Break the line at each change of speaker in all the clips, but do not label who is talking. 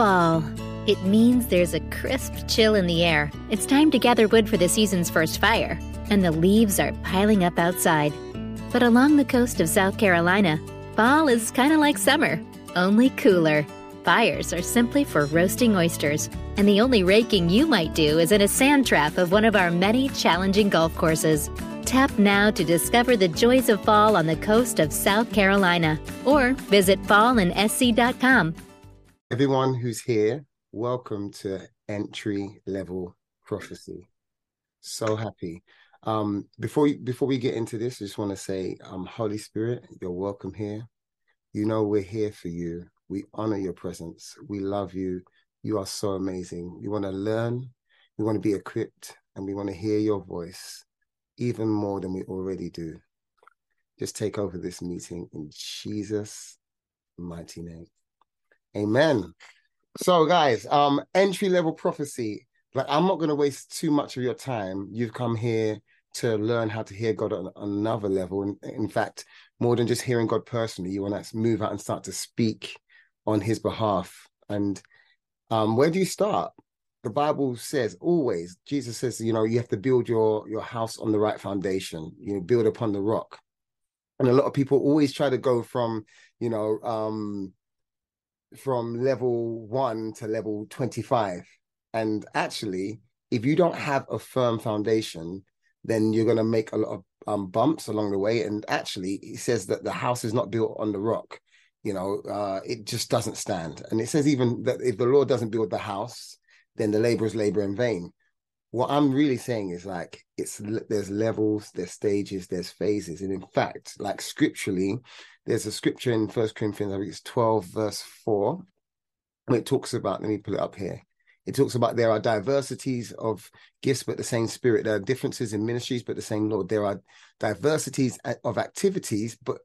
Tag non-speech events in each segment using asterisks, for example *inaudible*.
Fall. It means there's a crisp chill in the air. It's time to gather wood for the season's first fire, and the leaves are piling up outside. But along the coast of South Carolina, fall is kind of like summer, only cooler. Fires are simply for roasting oysters, and the only raking you might do is in a sand trap of one of our many challenging golf courses. Tap now to discover the joys of fall on the coast of South Carolina, or visit fallinsc.com.
Everyone who's here, welcome to Entry Level Prophecy. So happy. Um, before before we get into this, I just want to say, um, Holy Spirit, you're welcome here. You know we're here for you. We honor your presence. We love you. You are so amazing. We want to learn. We want to be equipped, and we want to hear your voice even more than we already do. Just take over this meeting in Jesus' mighty name. Amen. So, guys, um, entry level prophecy. Like, I'm not going to waste too much of your time. You've come here to learn how to hear God on, another level. And in fact, more than just hearing God personally, you want to move out and start to speak on His behalf. And um, where do you start? The Bible says always. Jesus says, you know, you have to build your your house on the right foundation. You know, build upon the rock. And a lot of people always try to go from, you know, um, from level one to level 25. And actually, if you don't have a firm foundation, then you're going to make a lot of um, bumps along the way. And actually, he says that the house is not built on the rock. You know, uh, it just doesn't stand. And it says even that if the Lord doesn't build the house, then the laborers labor in vain. What I'm really saying is like it's there's levels, there's stages, there's phases, and in fact, like scripturally, there's a scripture in First Corinthians, I think it's 12 verse four, and it talks about. Let me pull it up here. It talks about there are diversities of gifts, but the same spirit. There are differences in ministries, but the same Lord. There are diversities of activities, but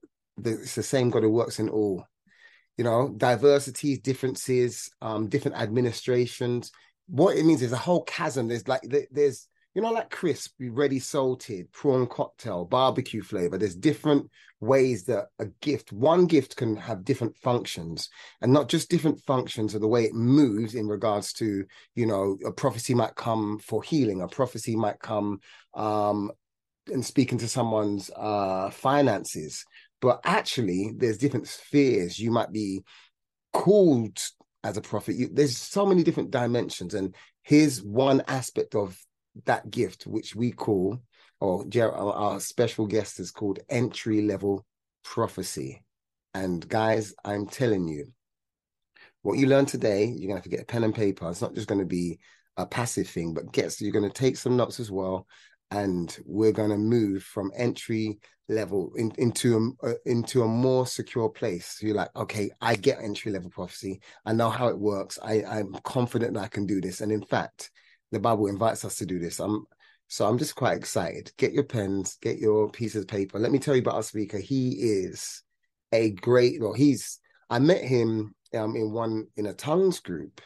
it's the same God who works in all. You know, diversities, differences, um, different administrations. What it means is a whole chasm. There's like there's you know, like crisp, ready salted, prawn cocktail, barbecue flavor. There's different ways that a gift, one gift can have different functions and not just different functions of the way it moves in regards to, you know, a prophecy might come for healing, a prophecy might come um and speaking to someone's uh finances. But actually, there's different spheres. You might be called as a prophet. You, there's so many different dimensions. And here's one aspect of that gift, which we call, or our special guest is called entry level prophecy. And guys, I'm telling you, what you learn today, you're gonna have to get a pen and paper. It's not just gonna be a passive thing, but gets you're gonna take some notes as well, and we're gonna move from entry level in, into a, uh, into a more secure place. So you're like, okay, I get entry level prophecy. I know how it works. I, I'm confident that I can do this. And in fact, the Bible invites us to do this. I'm so I'm just quite excited. Get your pens, get your pieces of paper. Let me tell you about our speaker. He is a great. Well, he's. I met him um, in one in a tongues group,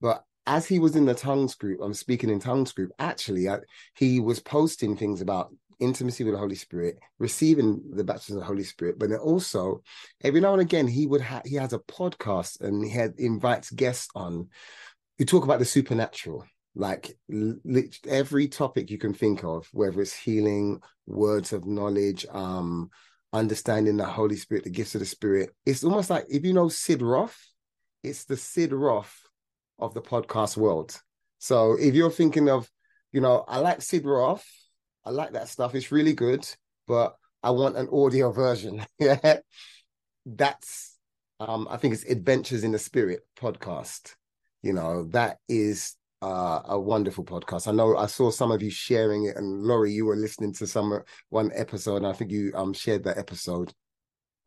but as he was in the tongues group, I'm speaking in tongues group. Actually, I, he was posting things about intimacy with the Holy Spirit, receiving the baptism of the Holy Spirit, but then also every now and again he would have he has a podcast and he had invites guests on who talk about the supernatural like every topic you can think of whether it's healing words of knowledge um understanding the holy spirit the gifts of the spirit it's almost like if you know sid roth it's the sid roth of the podcast world so if you're thinking of you know i like sid roth i like that stuff it's really good but i want an audio version *laughs* yeah that's um i think it's adventures in the spirit podcast you know that is uh, a wonderful podcast. I know I saw some of you sharing it, and Laurie, you were listening to some one episode, and I think you um shared that episode.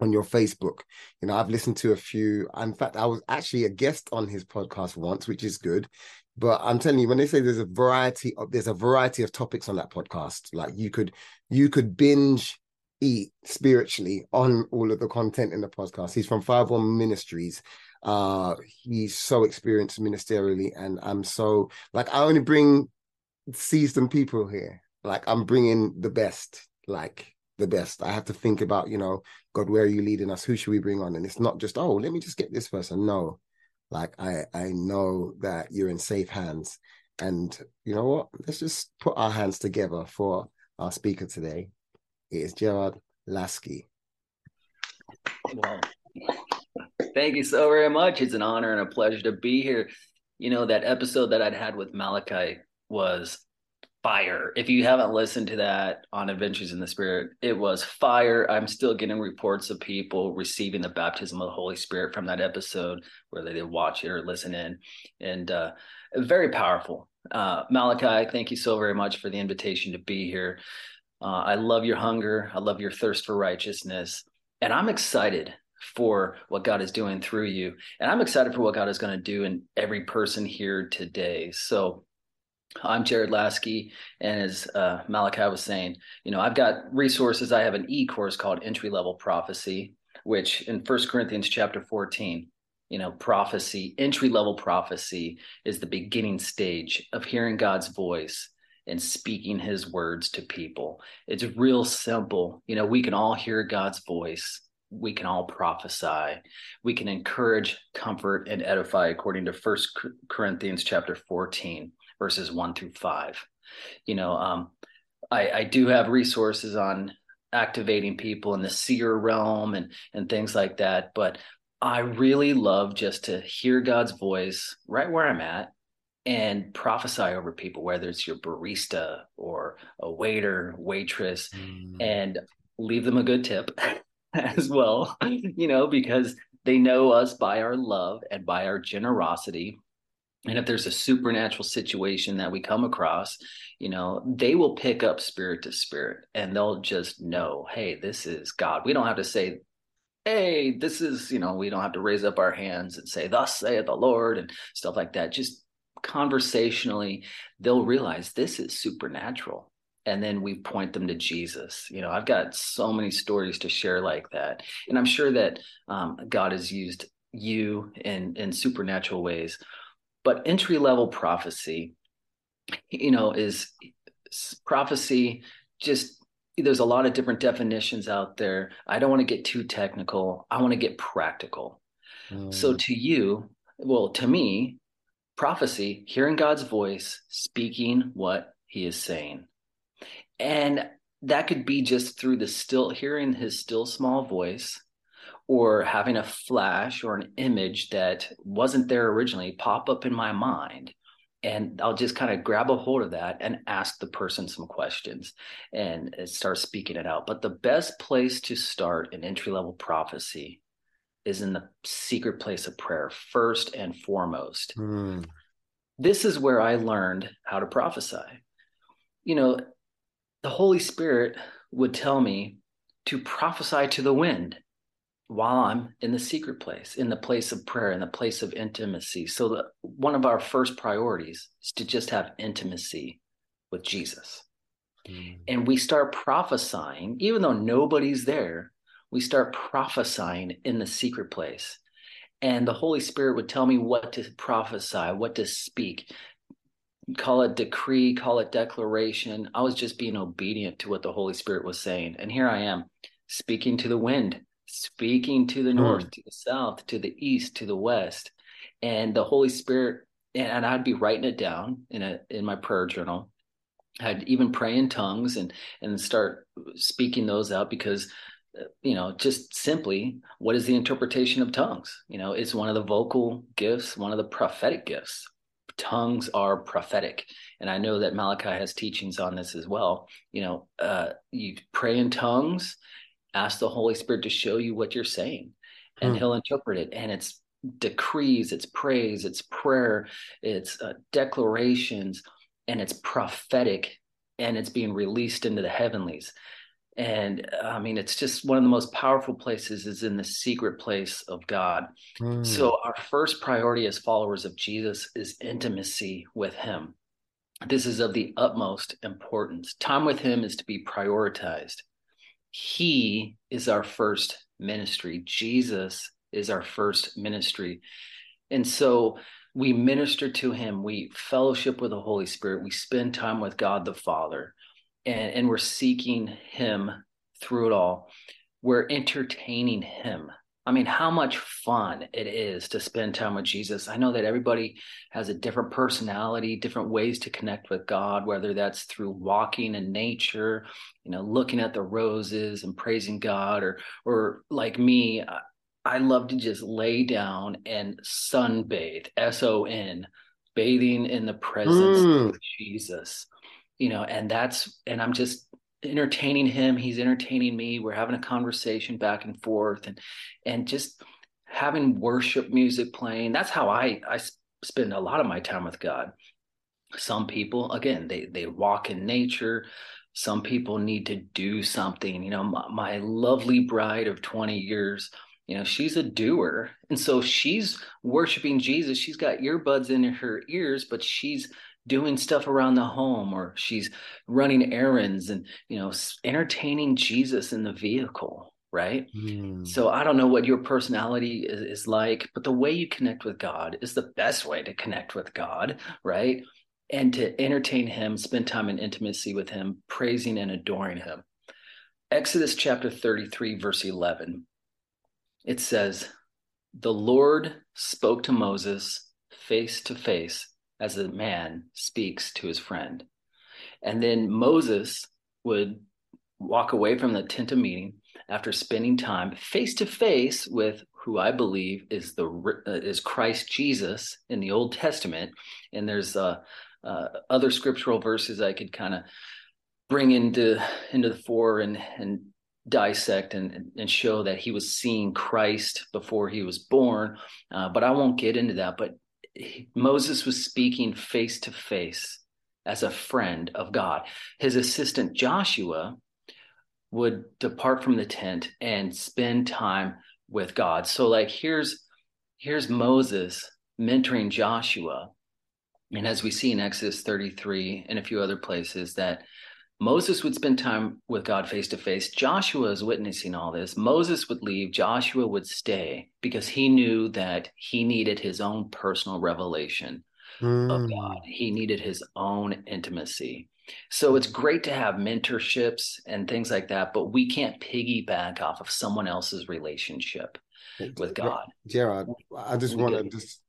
On your Facebook. You know, I've listened to a few. In fact, I was actually a guest on his podcast once, which is good. But I'm telling you, when they say there's a variety of there's a variety of topics on that podcast, like you could you could binge eat spiritually on all of the content in the podcast. He's from Fireborn Ministries. Uh, he's so experienced ministerially, and I'm so like I only bring seasoned people here. Like I'm bringing the best, like the best. I have to think about, you know, God, where are you leading us? Who should we bring on? And it's not just, oh, let me just get this person. No, like I I know that you're in safe hands. And you know what? Let's just put our hands together for our speaker today. It is Gerard Laskey.
Well, thank you so very much. It's an honor and a pleasure to be here. You know, that episode that I'd had with Malachi was fire. If you haven't listened to that on Adventures in the Spirit, it was fire. I'm still getting reports of people receiving the baptism of the Holy Spirit from that episode, whether they watch it or listen in, and uh, very powerful. Uh, Malachi, thank you so very much for the invitation to be here. Uh, I love your hunger. I love your thirst for righteousness, and I'm excited for what God is doing through you, and I'm excited for what God is going to do in every person here today. So I'm Jared Laskey, and as uh, Malachi was saying, you know, I've got resources. I have an e-course called Entry Level Prophecy, which in First Corinthians chapter 14, you know, prophecy, entry level prophecy is the beginning stage of hearing God's voice and speaking His words to people. It's real simple. You know, we can all hear God's voice. We can all prophesy. We can encourage, comfort, and edify according to First Corinthians chapter 14 verses one through five. You know, um, I, I do have resources on activating people in the seer realm and and things like that, but I really love just to hear God's voice right where I'm at and prophesy over people, whether it's your barista or a waiter, waitress, mm. and leave them a good tip *laughs* as well, *laughs* you know, because they know us by our love and by our generosity and if there's a supernatural situation that we come across you know they will pick up spirit to spirit and they'll just know hey this is god. We don't have to say hey this is you know we don't have to raise up our hands and say thus saith the lord and stuff like that. Just conversationally they'll realize this is supernatural. And then we point them to jesus. You know i've got so many stories to share like that. And i'm sure that um, god has used you in in supernatural ways but entry level prophecy, you know, is prophecy just there's a lot of different definitions out there. I don't want to get too technical. I want to get practical. Mm. So to you, well, to me, prophecy, hearing God's voice, speaking what he is saying. And that could be just through the still hearing his still small voice or having a flash or an image that wasn't there originally pop up in my mind and I'll just kind of grab a hold of that and ask the person some questions and start speaking it out. But the best place to start an entry level prophecy is in the secret place of prayer, first and foremost. Mm. This is where I learned how to prophesy. You know, the Holy Spirit would tell me to prophesy to the wind while I'm in the secret place, in the place of prayer, in the place of intimacy. So, the, one of our first priorities is to just have intimacy with Jesus. Mm. And we start prophesying, even though nobody's there, we start prophesying in the secret place. And the Holy Spirit would tell me what to prophesy, what to speak. Call it decree, call it declaration. I was just being obedient to what the Holy Spirit was saying. And here I am speaking to the wind speaking to the hmm. north, mm. to the south, to the east, to the west, and the Holy Spirit. And I'd be writing it down in a in my prayer journal. I'd even pray in tongues and and start speaking those out because you know just simply what is the interpretation of tongues you know it's one of the vocal gifts one of the prophetic gifts tongues are prophetic and i know that malachi has teachings on this as well you know uh, you pray in tongues ask the Holy Spirit to show you what you're saying, and hmm. He'll interpret it. And it's decrees, it's praise, it's prayer, it's uh, declarations, and it's prophetic, and it's being released into the heavenlies. and i mean it's just one of the most powerful places is in the secret place of god mm. so our first priority as followers of jesus is intimacy with him this is of the utmost importance time with him is to be prioritized he is our first ministry. Jesus is our first ministry. And so we minister to him. We fellowship with the holy spirit. We spend time with god the father. And, and we're seeking him through it all. We're entertaining him i mean how much fun it is to spend time with jesus i know that everybody has a different personality different ways to connect with god whether that's through walking in nature you know looking at the roses and praising god or or like me i love to just lay down and sunbathe s-o-n bathing in the presence mm. of jesus you know and that's and i'm just entertaining him. He's entertaining me. We're having a conversation back and forth and and just having worship music playing. That's how i i spend a lot of my time with god. Some people again they they walk in nature. Some people need to do something. You know my, my lovely bride of 20 years you know she's a doer. And so she's worshiping jesus. She's got earbuds in her ears but she's doing stuff around the home or she's running errands and you know entertaining jesus in the vehicle right? Mm. so i don't know what your personality is, is, like but the way you connect with god is the best way to connect with god right? And to entertain him spend time in intimacy with him praising and adoring him. Exodus chapter 33 verse 11 it says the lord spoke to moses face to face as a man speaks to his friend. And then Moses would walk away from the tent of meeting after spending time face to face with who I believe is the uh, is Christ Jesus in the Old Testament. And there's uh, uh, other scriptural verses I could kind of bring into into the fore and and dissect and and show that he was seeing Christ before he was born. Uh, but I won't get into that. But Moses was speaking face to face as a friend of God. His assistant Joshua would depart from the tent and spend time with God. So like here's here's Moses mentoring Joshua. And as we see in Exodus 33 and a few other places that Moses would spend time with God face to face. Joshua is witnessing all this. Moses would leave, Joshua would stay because he knew that he needed his own personal revelation mm. of hmm. God. He needed his own intimacy. So it's great to have mentorships and things like that, but we can't piggyback off of someone else's relationship with God.
Gerard, I just want to just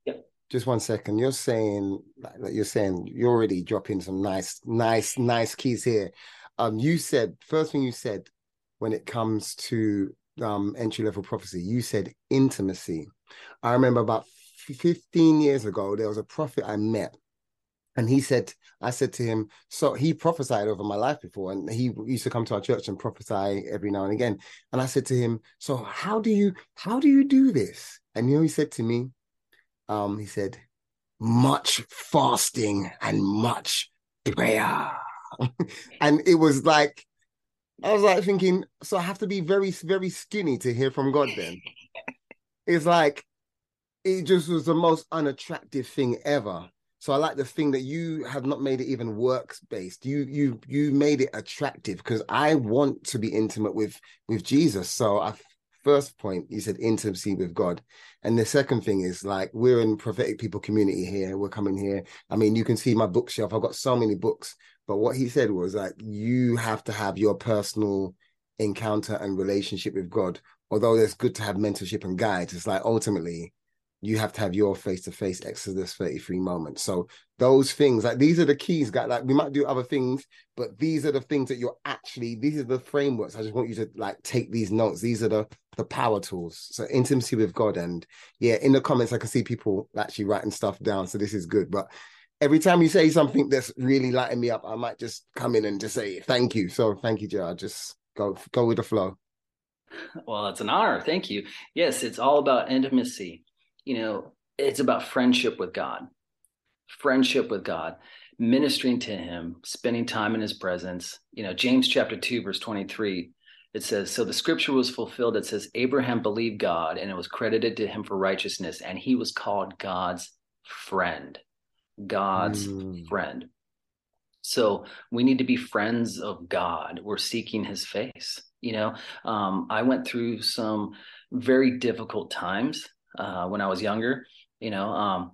just one second. You're saying that you're saying you're already dropping some nice, nice, nice keys here. Um, you said first thing you said when it comes to um entry level prophecy, you said intimacy. I remember about 15 years ago, there was a prophet I met, and he said, I said to him, so he prophesied over my life before, and he used to come to our church and prophesy every now and again. And I said to him, So how do you how do you do this? And you know, he said to me, um, he said, much fasting and much prayer. *laughs* and it was like, I was like thinking, so I have to be very, very skinny to hear from God then. *laughs* it's like, it just was the most unattractive thing ever. So I like the thing that you have not made it even works based. You you you made it attractive because I want to be intimate with with Jesus. So I first point, you said intimacy with God. And the second thing is like we're in prophetic people community here. We're coming here. I mean, you can see my bookshelf. I've got so many books. But what he said was like you have to have your personal encounter and relationship with God. Although it's good to have mentorship and guides, it's like ultimately you have to have your face-to-face exodus 33 moments. So those things like these are the keys guys like we might do other things but these are the things that you're actually these are the frameworks. I just want you to like take these notes. These are the the power tools. So intimacy with god and yeah in the comments i can see people actually writing stuff down so this is good. But every time you say something that's really lighting me up i might just come in and just say thank you. So thank you Gerard. just go go with the flow.
Well it's an honor. Thank you. Yes it's all about intimacy you know, it's about friendship with God, friendship with God, ministering to Him, spending time in His presence. You know, James chapter 2, verse 23 it says, So the scripture was fulfilled. It says, Abraham believed God and it was credited to him for righteousness, and he was called God's friend. God's mm. friend. So we need to be friends of God. We're seeking his face. You know, um, I went through some very difficult times uh, when I was younger. You know, um,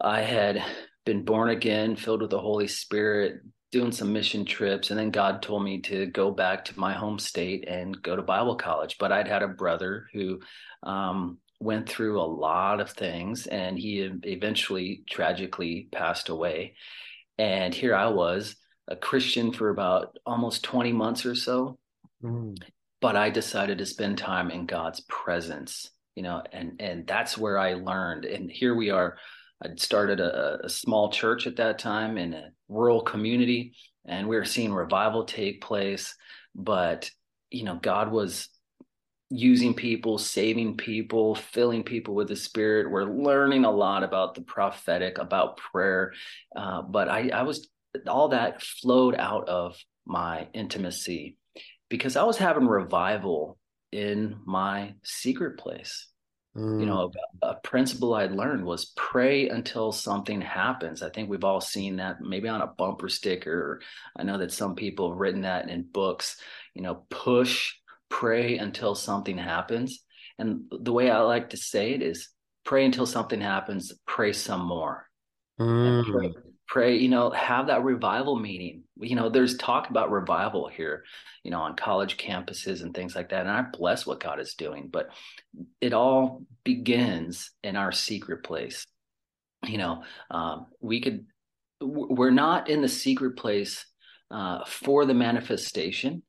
I had been born again, filled with the Holy Spirit, doing some mission trips. And then God told me to go back to my home state and go to Bible college. But I'd had a brother who um, went through a lot of things and he eventually tragically passed away. And here I was, a Christian for about almost 20 months or so. Mm. But I decided to spend time in God's presence, you know, and and that's where I learned. And here we are. I'd started a, a small church at that time in a rural community, and we were seeing revival take place. But you know, God was using people, saving people, filling people with the Spirit. We're learning a lot about the prophetic, about prayer. Uh, but I, I was all that flowed out of my intimacy because I was having revival in my secret place. Mm. You know, a, a, principle I'd learned was pray until something happens. I think we've all seen that maybe on a bumper sticker. I know that some people have written that in books, you know, push pray until something happens. And the way I like to say it is pray until something happens, pray some more. Mm. Pray, pray, you know, have that revival meeting. You know, there's talk about revival here, you know, on college campuses and things like that. And I bless what God is doing, but it all begins in our secret place. You know, um, we could, we're not in the secret place uh, for the manifestation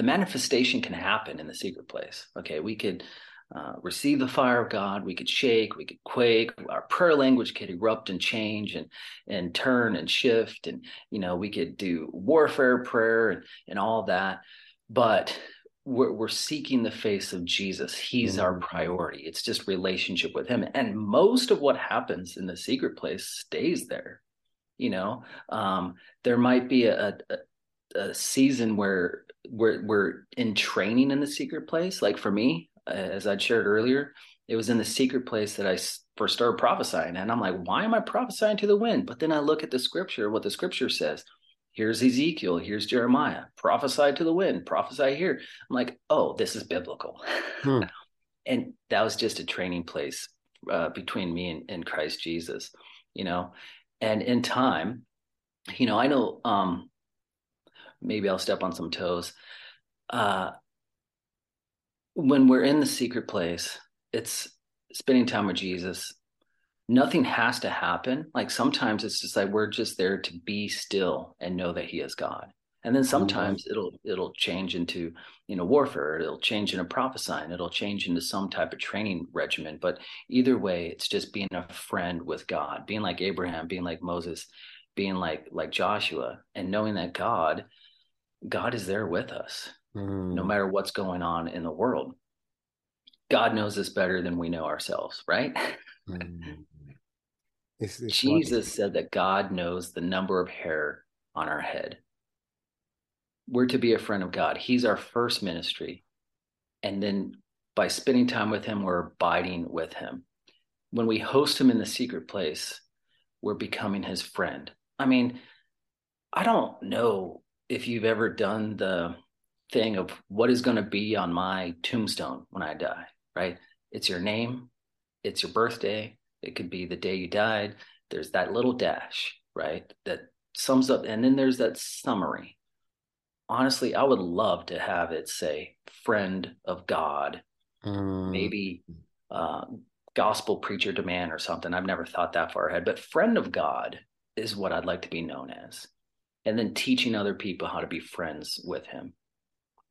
the manifestation can happen in the secret place. Okay, we could uh, receive the fire of God. We could shake, we could quake. Our prayer language could erupt and change and and turn and shift, and you know we could do warfare prayer and and all that. But we're, we're seeking the face of Jesus. He's mm-hmm. our priority. It's just relationship with Him, and most of what happens in the secret place stays there. You know, um, there might be a, a, a season where we're we're in training in the secret place. Like for me, as I'd shared earlier, it was in the secret place that I first started prophesying, and I'm like, why am I prophesying to the wind? But then I look at the scripture, what the scripture says. Here's Ezekiel, here's Jeremiah, prophesy to the wind, prophesy here. I'm like, oh, this is biblical. *laughs* Hmm. and that was just a training place uh, between me and, and Christ Jesus, you know. And in time, you know, I know um, maybe I'll step on some toes. Uh, when we're in the secret place, it's spending time with Jesus. Nothing has to happen. Like sometimes it's just like we're just there to be still and know that He is God. And then sometimes mm-hmm. it'll it'll change into you know warfare. It'll change into prophesying. It'll change into some type of training regimen. But either way, it's just being a friend with God, being like Abraham, being like Moses, being like like Joshua, and knowing that God God is there with us, mm. no matter what's going on in the world. God knows us better than we know ourselves, right? *laughs* Mm. It's, it's Jesus funny. said that God knows the number of hair on our head. We're to be a friend of God. He's our first ministry. And then by spending time with Him, we're abiding with Him. When we host Him in the secret place, we're becoming His friend. I mean, I don't know if you've ever done the thing of what is going to be on my tombstone when I die, right? It's your name, it's your birthday, it could be the day you died. There's that little dash, right? That sums up, and then there's that summary. Honestly, I would love to have it say friend of God, mm. maybe uh, gospel preacher to man or something. I've never thought that far ahead, but friend of God is what I'd like to be known as and then teaching other people how to be friends with him.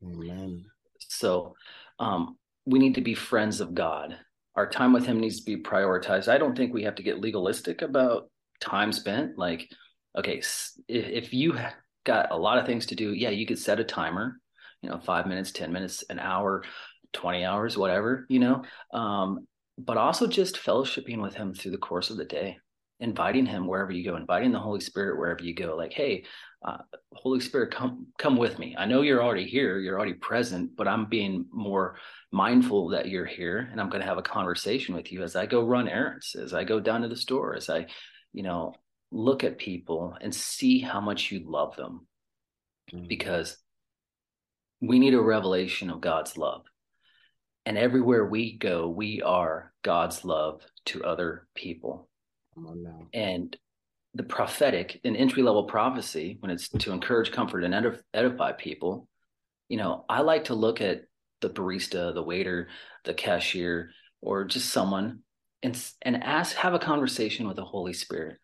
Amen. So um, we need to be friends of God. Our time with him needs to be prioritized. I don't think we have to get legalistic about time spent. Like, okay, if, you got a lot of things to do, yeah, you could set a timer, you know, five minutes, 10 minutes, an hour, 20 hours, whatever, you know, um, but also just fellowshipping with him through the course of the day inviting him wherever you go inviting the holy spirit wherever you go like hey uh, holy spirit come come with me. I know you're already here you're already present but i'm being more mindful that you're here and i'm going to have a conversation with you as i go run errands as i go down to the store as i you know look at people and see how much you love them. Mm-hmm. because we need a revelation of god's love. And everywhere we go we are god's love to other people. And the prophetic and entry level prophecy, when it's to encourage, comfort, and edify people, you know, I like to look at the barista, the waiter, the cashier, or just someone and and ask, have a conversation with the Holy Spirit.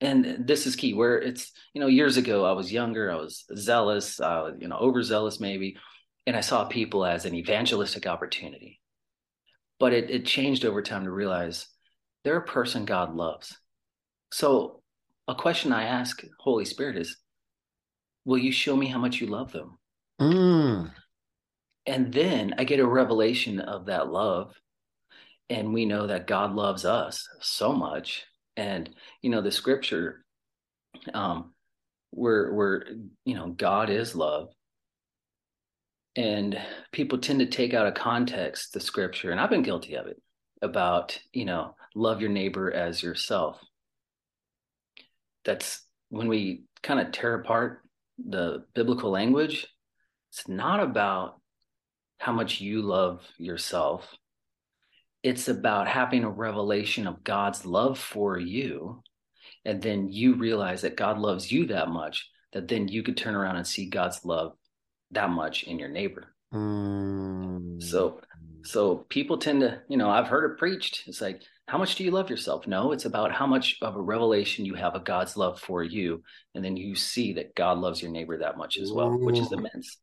And this is key. Where it's, you know, years ago, I was younger, I was zealous, you know, overzealous maybe, and I saw people as an evangelistic opportunity. But it, it changed over time to realize they're a person God loves. So, a question I ask Holy Spirit is, Will you show me how much you love them? Mm. And then I get a revelation of that love. And we know that God loves us so much. And, you know, the scripture, um, where, where, you know, God is love. And people tend to take out of context the scripture. And I've been guilty of it about, you know, love your neighbor as yourself. That's when we kind of tear apart the biblical language, it's not about how much you love yourself. It's about having a revelation of God's love for you. And then you realize that God loves you that much that then you could turn around and see God's love that much in your neighbor. Mm. So so people tend to, you know, I've heard it preached. It's like, how much do you love yourself? No, it's about how much of a revelation you have of God's love for you. And then you see that God loves your neighbor that much as well, which is immense.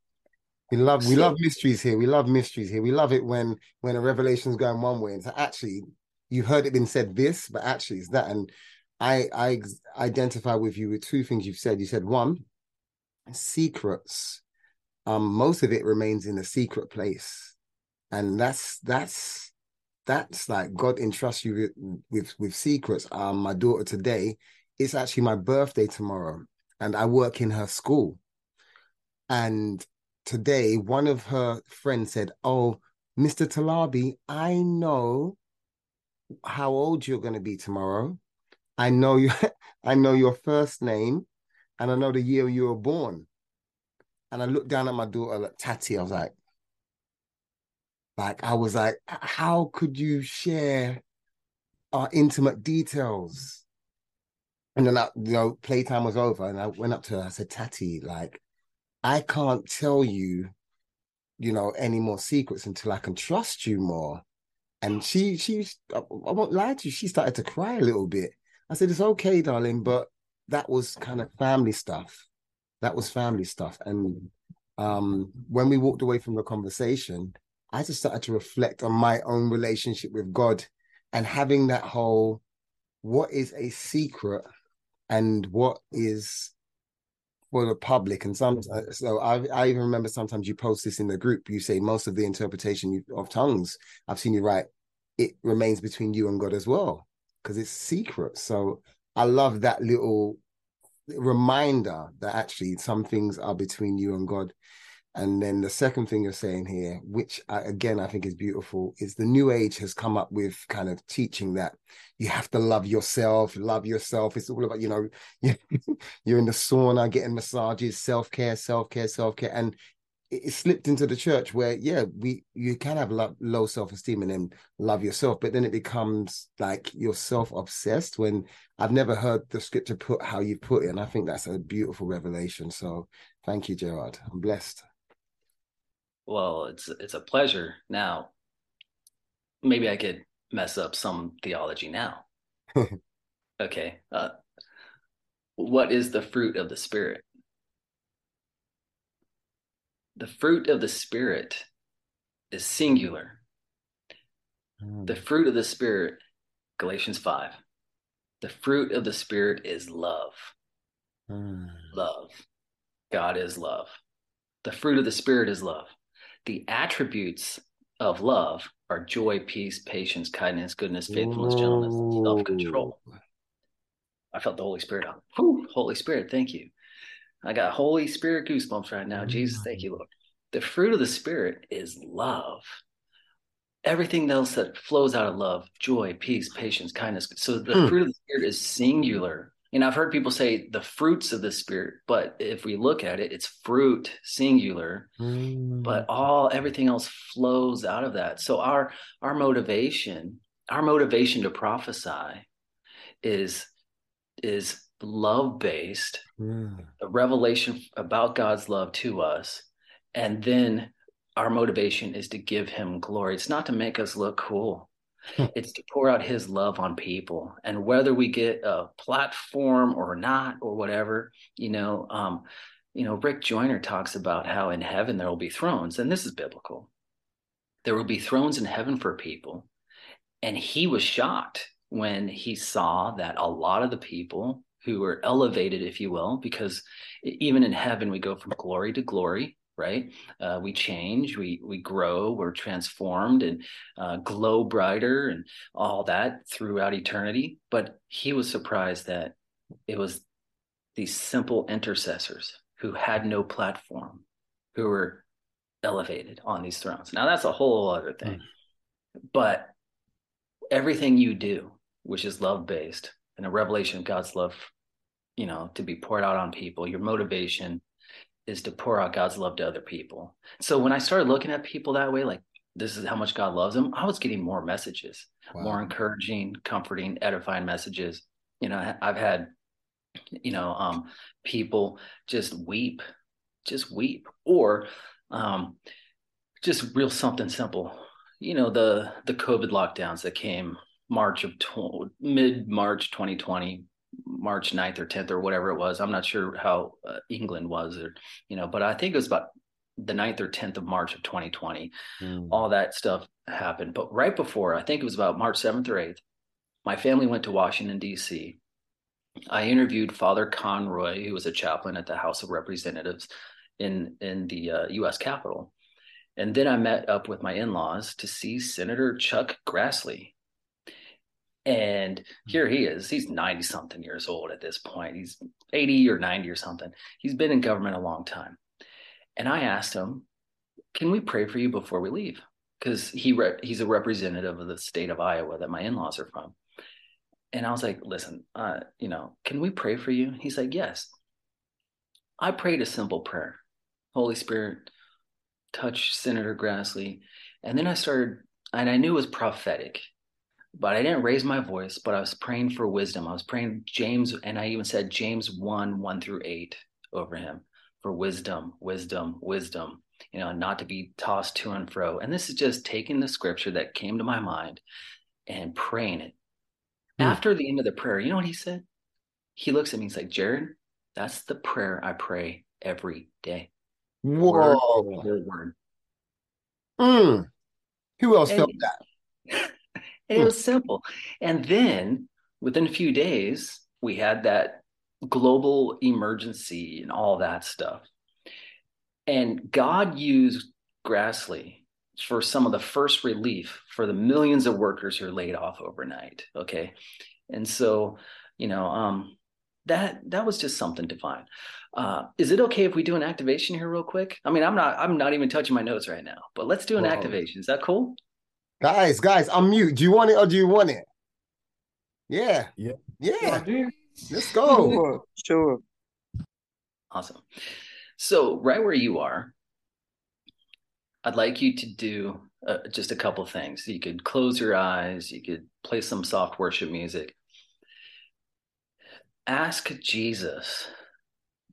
We love we love mysteries here. We love mysteries here. We love it when when a revelation is going one way and so actually you've heard it been said this, but actually it's that. And I I identify with you with two things you've said. You said one, secrets. Um, most of it remains in a secret place and that's that's that's like God entrusts you with, with with, secrets. Um, my daughter today, it's actually my birthday tomorrow, and I work in her school. And today, one of her friends said, "Oh, Mr. Talabi, I know how old you're going to be tomorrow. I know you. *laughs* I know your first name, and I know the year you were born." And I looked down at my daughter, like Tati. I was like, like I was like, how could you share our intimate details? And then, I, you know, playtime was over, and I went up to her. I said, "Tati, like, I can't tell you, you know, any more secrets until I can trust you more." And she, she, I won't lie to you, she started to cry a little bit. I said, "It's okay, darling, but that was kind of family stuff. That was family stuff." And um, when we walked away from the conversation, I just started to reflect on my own relationship with God and having that whole what is a secret and what is for the public? And some uh, so I, I even remember sometimes you post this in the group. You say most of the interpretation of tongues i've seen you write it remains between you and god as well because it's secret. So i love that little reminder that actually some things are between you and god and then the second thing you're saying here, which I, again I think is beautiful, is the new age has come up with kind of teaching that you have to love yourself, love yourself. It's all about, you know, *laughs* you're in the sauna getting massages, self care, self care, self care. And it slipped into the church where, yeah, we you can have low self esteem and then love yourself, but then it becomes like you're self obsessed. When I've never heard the scripture put how you put it, and I think that's a beautiful revelation. So thank you, Gerard. I'm blessed.
Well, it's it's a pleasure. Now, maybe I could mess up some theology now. *laughs* okay. Uh, what is the fruit of the spirit? The fruit of the spirit is singular. Mm. The fruit of the spirit, Galatians 5. The fruit of the spirit is love. Mm. Love. God is love. The fruit of the spirit is love the attributes of love are joy, peace, patience, kindness, goodness, faithfulness, gentleness, self control. I felt the Holy Spirit out. Whew, Holy Spirit, thank you. I got Holy Spirit goosebumps right now. Jesus, thank you, Lord. The fruit of the Spirit is love. Everything else that flows out of love, joy, peace, patience, kindness. So the
Hmm.
fruit of the Spirit is singular. And I've heard people say the fruits of the Spirit, but if we look at it, it's fruit singular
Mm.
but all everything else flows out of that so our our motivation our motivation to prophesy is is love based
Mm.
a revelation about god's love to us and then our motivation is to give him glory it's not to make us look cool it's to pour out his love on people. And whether we get a platform or not or whatever you know um you know rick joyner talks about how in heaven there will be thrones and this is biblical. There will be thrones in heaven for people. And he was shocked when he saw that a lot of the people who were elevated if you will because even in heaven we go from glory to glory right? Uh, we change we we grow we're transformed and uh, glow brighter and all that throughout eternity. But he was surprised that it was these simple intercessors who had no platform who were elevated on these thrones. Now that's a whole other thing. But everything you do which is love based and a revelation of god's love you know to be poured out on people your motivation is to pour out god's love to other people. So when i started looking at people that way like this is how much god loves them i was getting more messages
Wow.
more encouraging comforting edifying messages. You know i've had you know um people just weep just weep or um just real something simple. You know the the covid lockdowns that came march of tw- mid march 2020 march 9th or 10th or whatever it was i'm not sure how uh, england was or you know but i think it was about the 9th or 10th of march of 2020
Mm.
all that stuff happened. But right before, I think it was about March 7th or 8th, my family went to Washington, D.C. I interviewed Father Conroy, who was a chaplain at the House of Representatives in, in the uh, U.S. Capitol. And then I met up with my in laws to see Senator Chuck Grassley. And here he is. He's 90 something years old at this point. He's 80 or 90 or something. He's been in government a long time. And I asked him, Can we pray for you before we leave? Because he re- he's a representative of the state of Iowa that my in laws are from. And I was like, Listen, uh, you know, can we pray for you? He's like, Yes. I prayed a simple prayer Holy Spirit, touch Senator Grassley. And then I started, and I knew it was prophetic, but I didn't raise my voice, but I was praying for wisdom. I was praying James, and I even said James 1 1 through 8 over him for wisdom, wisdom, wisdom, you know, not to be tossed to and fro. And this is just taking the scripture that came to my mind and praying it.
Hmm.
After the end of the prayer, you know what he said? He looks at me, he's like, Jared, that's the prayer I pray every day.
Whoa.
for word.
Mm. Who else
And-
felt that? *laughs*
and it was simple. And then within a few days, we had that global emergency and all that stuff. And God used Grassley for some of the first relief for the millions of workers who are laid off overnight. Okay. And so, you know, um, that that was just something divine. Uh, is it okay if we do an activation here real quick? I mean, I'm not I'm not even touching my notes right now, but let's do an activation. Is that cool?
Guys, guys, I'm mute. Do you want it or do you want it? Yeah.
Yeah.
Yeah.
dude.
Let's go.
Sure, sure.
Awesome. So, right where you are, I'd like you to do uh, just a couple things. You could close your eyes, you could play some soft worship music. Ask Jesus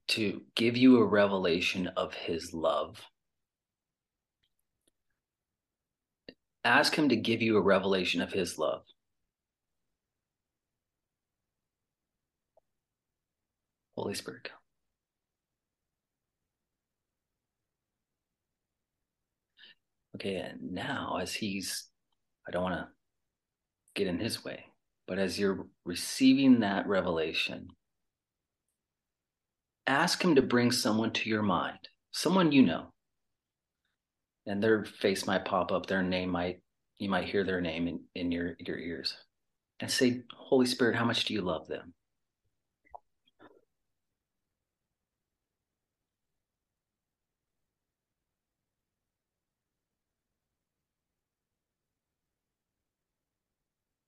to give you a revelation of his love. Ask him to give you a revelation of his love. Holy Spirit, come. Okay, and now as he's, I don't want to get in his way, but as you're receiving that revelation, ask him to bring someone to your mind, someone you know and their face might pop up, their name might you might hear their name in, in your, your ears. And say, Holy Spirit, how much do you love them?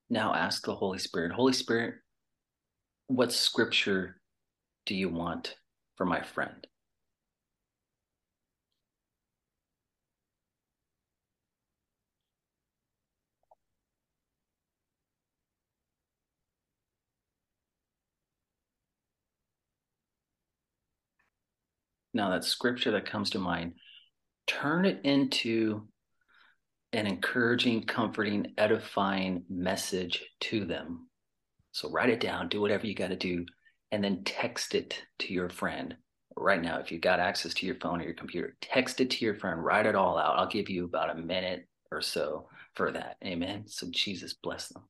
Now ask the Holy Spirit, Holy Spirit, what scripture do you want for my friend? Now, that scripture that comes to mind, turn it into an encouraging, comforting, edifying message to them. So write it down, do whatever you got to do, and then text it to your friend. Right now, if you've got access to your phone or your computer, text it to your friend, write it all out. I'll give you about a minute or so for that. Amen. So Jesus bless them.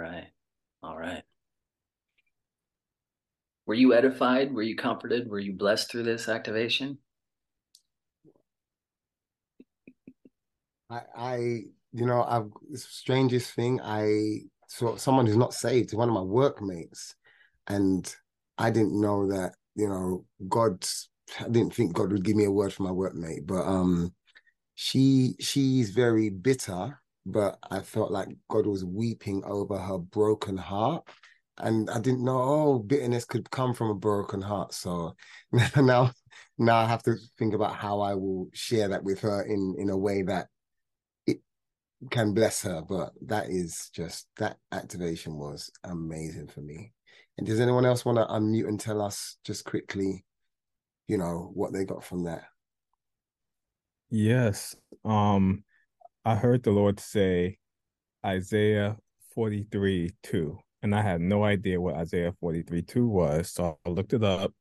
Right. All right. Were you edified? Were you comforted? Were you blessed through this activation?
I, I you know, I've the strangest thing. I saw someone who's not saved, one of my workmates, and I didn't know that, you know, God I didn't think God would give me a word for my workmate, but um she she's very bitter but I felt like God was weeping over her broken heart. And I didn't know, oh, bitterness could come from a broken heart. So *laughs* now, now I have to think about how I will share that with her in in a way that it can bless her. But that is just that activation was amazing for me. And does anyone else want to unmute and tell us just quickly, you know, what they got from that?
Yes. Um, I heard the Lord say Isaiah 43 2, and I had no idea what Isaiah 43 2 was. So I looked it up,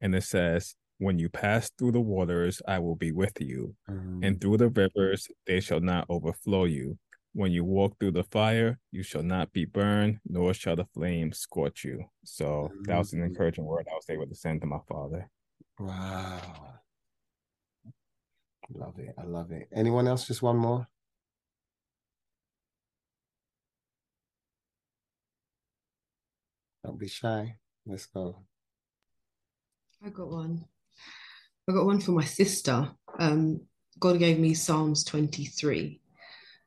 and it says, When you pass through the waters, I will be with you, mm-hmm. and through the rivers, they shall not overflow you. When you walk through the fire, you shall not be burned, nor shall the flame scorch you. So mm-hmm. that was an mm-hmm. encouraging word I was able to send to my father.
Wow. Love it. I love it. Anyone else? Just one more? Don't be shy. Let's go.
I got one. I got one for my sister. Um, God gave me Psalms 23.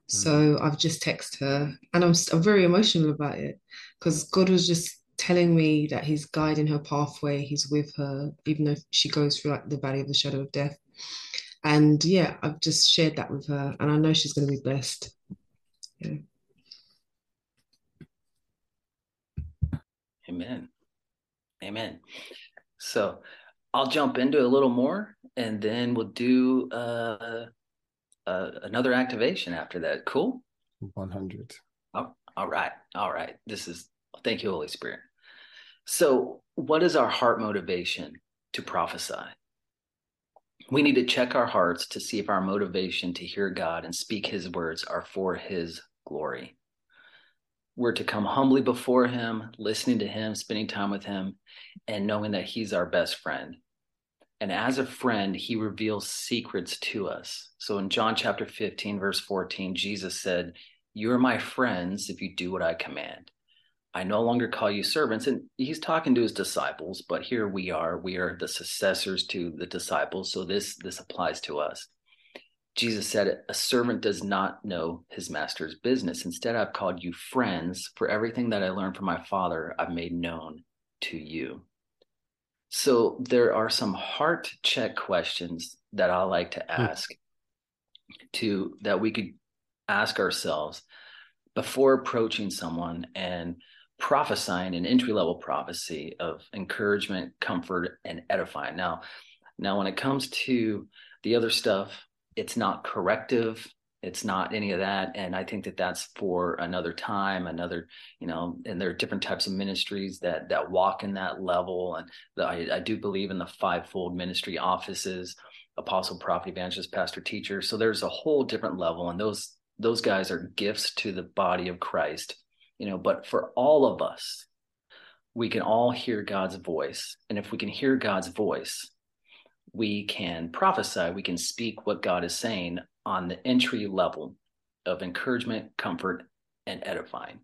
So mm. I've just texted her and I'm, I'm very emotional about it because God was just telling me that He's guiding her pathway, He's with her, even though she goes through like the valley of the shadow of death. And yeah, I've just shared that with her and I know she's going to be blessed. Yeah.
Amen. Amen. So I'll jump into a little more and then we'll do uh, uh, another activation after that. Cool?
100.
Oh, all right. All right. This is, thank you, Holy Spirit. So, what is our heart motivation to prophesy? We need to check our hearts to see if our motivation to hear God and speak his words are for his glory. We're to come humbly before him, listening to him, spending time with him, and knowing that he's our best friend. And as a friend, he reveals secrets to us. So in John chapter 15, verse 14, Jesus said, You are my friends if you do what I command. I no longer call you servants. And he's talking to his disciples, but here we are. We are the successors to the disciples. So this this applies to us. Jesus said, A servant does not know his master's business. Instead, I've called you friends, for everything that I learned from my Father, I've made known to you. So there are some heart check questions that I like to hmm. ask to that we could ask ourselves before approaching someone and prophesying an entry level prophecy of encouragement, comfort, and edifying. Now, now when it comes to the other stuff, it's not corrective. It's not any of that. And I think that that's for another time, another, you know, and there are different types of ministries that that walk in that level. And the, I, I do believe in the fivefold ministry offices, apostle, prophet, evangelist, pastor, teacher. So there's a whole different level. And those those guys are gifts to the body of Christ you know but for all of us we can all hear god's voice and if we can hear god's voice we can prophesy we can speak what god is saying on the entry level of encouragement comfort and edifying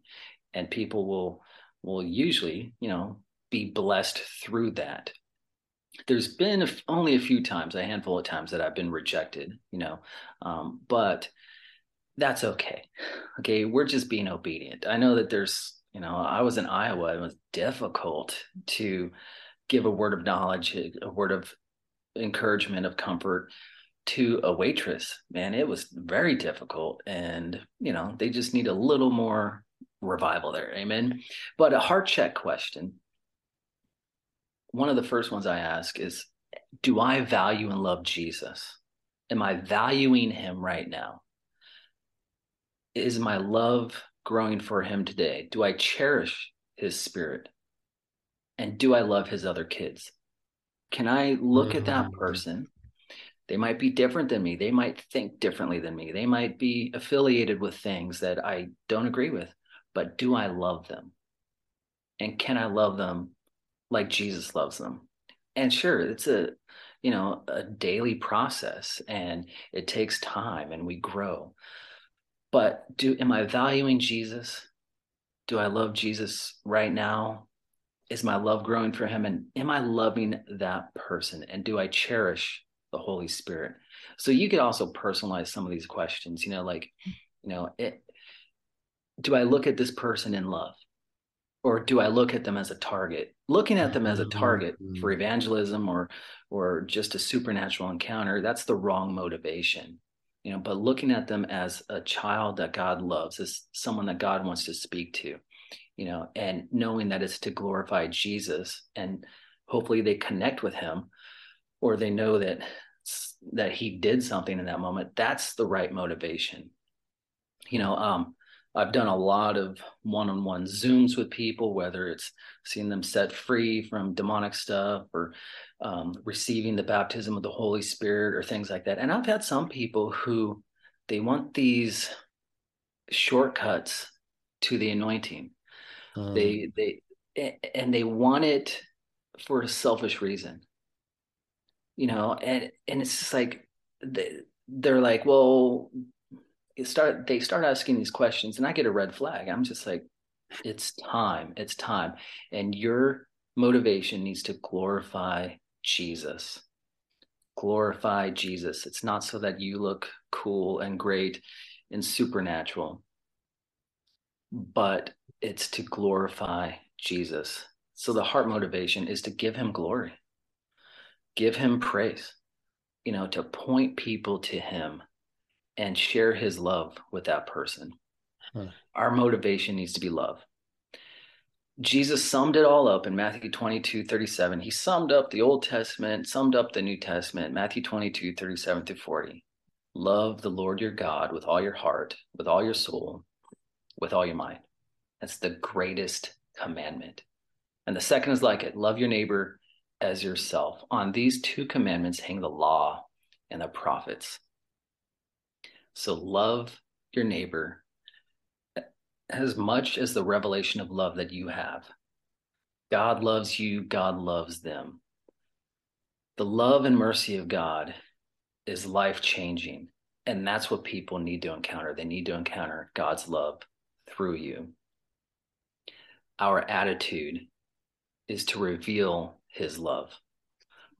and people will will usually you know be blessed through that there's been only a few times a handful of times that i've been rejected you know um, but that's okay. Okay, we're just being obedient. I know that there's, you know, I was in Iowa. It was difficult to give a word of knowledge, a word of encouragement, of comfort to a waitress. Man, it was very difficult. And, you know, they just need a little more revival there. Amen. But a heart check question. One of the first ones I ask is Do I value and love Jesus? Am I valuing him right now? is my love growing for him today? Do I cherish his spirit? And do I love his other kids? Can I look mm-hmm. at that mm-hmm. person? They might be different than me. They might think differently than me. They might be affiliated with things that I don't agree with. But do I love them? And can I love them like Jesus loves them? And sure, it's a you know a daily process and it takes time and we grow but do am i valuing jesus do i love jesus right now is my love growing for him and am i loving that person and do i cherish the holy spirit so you could also personalize some of these questions you know like you know it, do i look at this person in love or do i look at them as a target looking at them as a mm-hmm. target for evangelism or or just a supernatural encounter that's the wrong motivation you know but looking at them as a child that god loves as someone that god wants to speak to you know and knowing that it's to glorify jesus and hopefully they connect with him or they know that that he did something in that moment that's the right motivation you know um I've done a lot of one-on-one Zooms with people, whether it's seeing them set free from demonic stuff or um, receiving the baptism of the Holy Spirit or things like that. And I've had some people who they want these shortcuts to the anointing. Um, they they and they want it for a selfish reason. You know, and and it's just like they, they're like, well, start they start asking these questions and i get a red flag. I'm just like it's time it's time. And your motivation needs to glorify jesus. Glorify jesus. It's not so that you look cool and great and supernatural but it's to glorify jesus so the heart motivation is to give him glory give him praise you know to point people to him and share his love with that person. Huh. Our motivation needs to be love. Jesus summed it all up in Matthew 22, 37. He summed up the Old Testament, summed up the New Testament, Matthew 22, 37 to 40. Love the Lord your God with all your heart, with all your soul, with all your mind. That's the greatest commandment. And the second is like it love your neighbor as yourself. On these two commandments hang the law and the prophets. So love your neighbor as much as the revelation of love that you have. God loves you, God loves them. The love and mercy of God is life changing. And that's what people need to encounter. They need to encounter God's love through you. Our attitude is to reveal his love.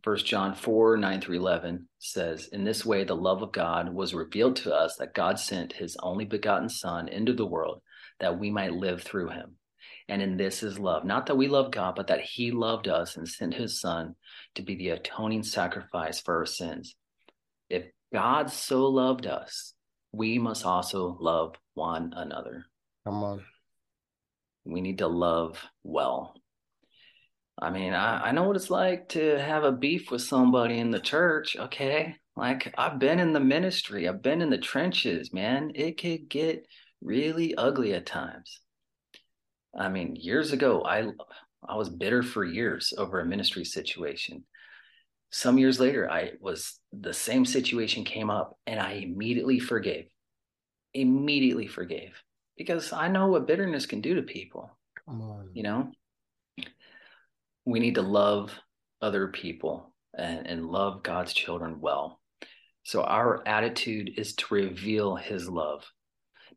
First John 4, 9 through 11 says, In this way, the love of God was revealed to us that God sent his only begotten Son into the world that we might live through him. And in this is love, not that we love God, but that he loved us and sent his Son to be the atoning sacrifice for our sins. If God so loved us, we must also love one another.
Come on.
We need to love well. I mean, I, I know what it's like to have a beef with somebody in the church. Okay. Like I've been in the ministry, I've been in the trenches, man. It could get really ugly at times. I mean, years ago, I I was bitter for years over a ministry situation. Some years later, I was the same situation came up and I immediately forgave. Immediately forgave because I know what bitterness can do to people.
Come on.
You know, we need to love other people and, and love God's children well. So our attitude is to reveal his love.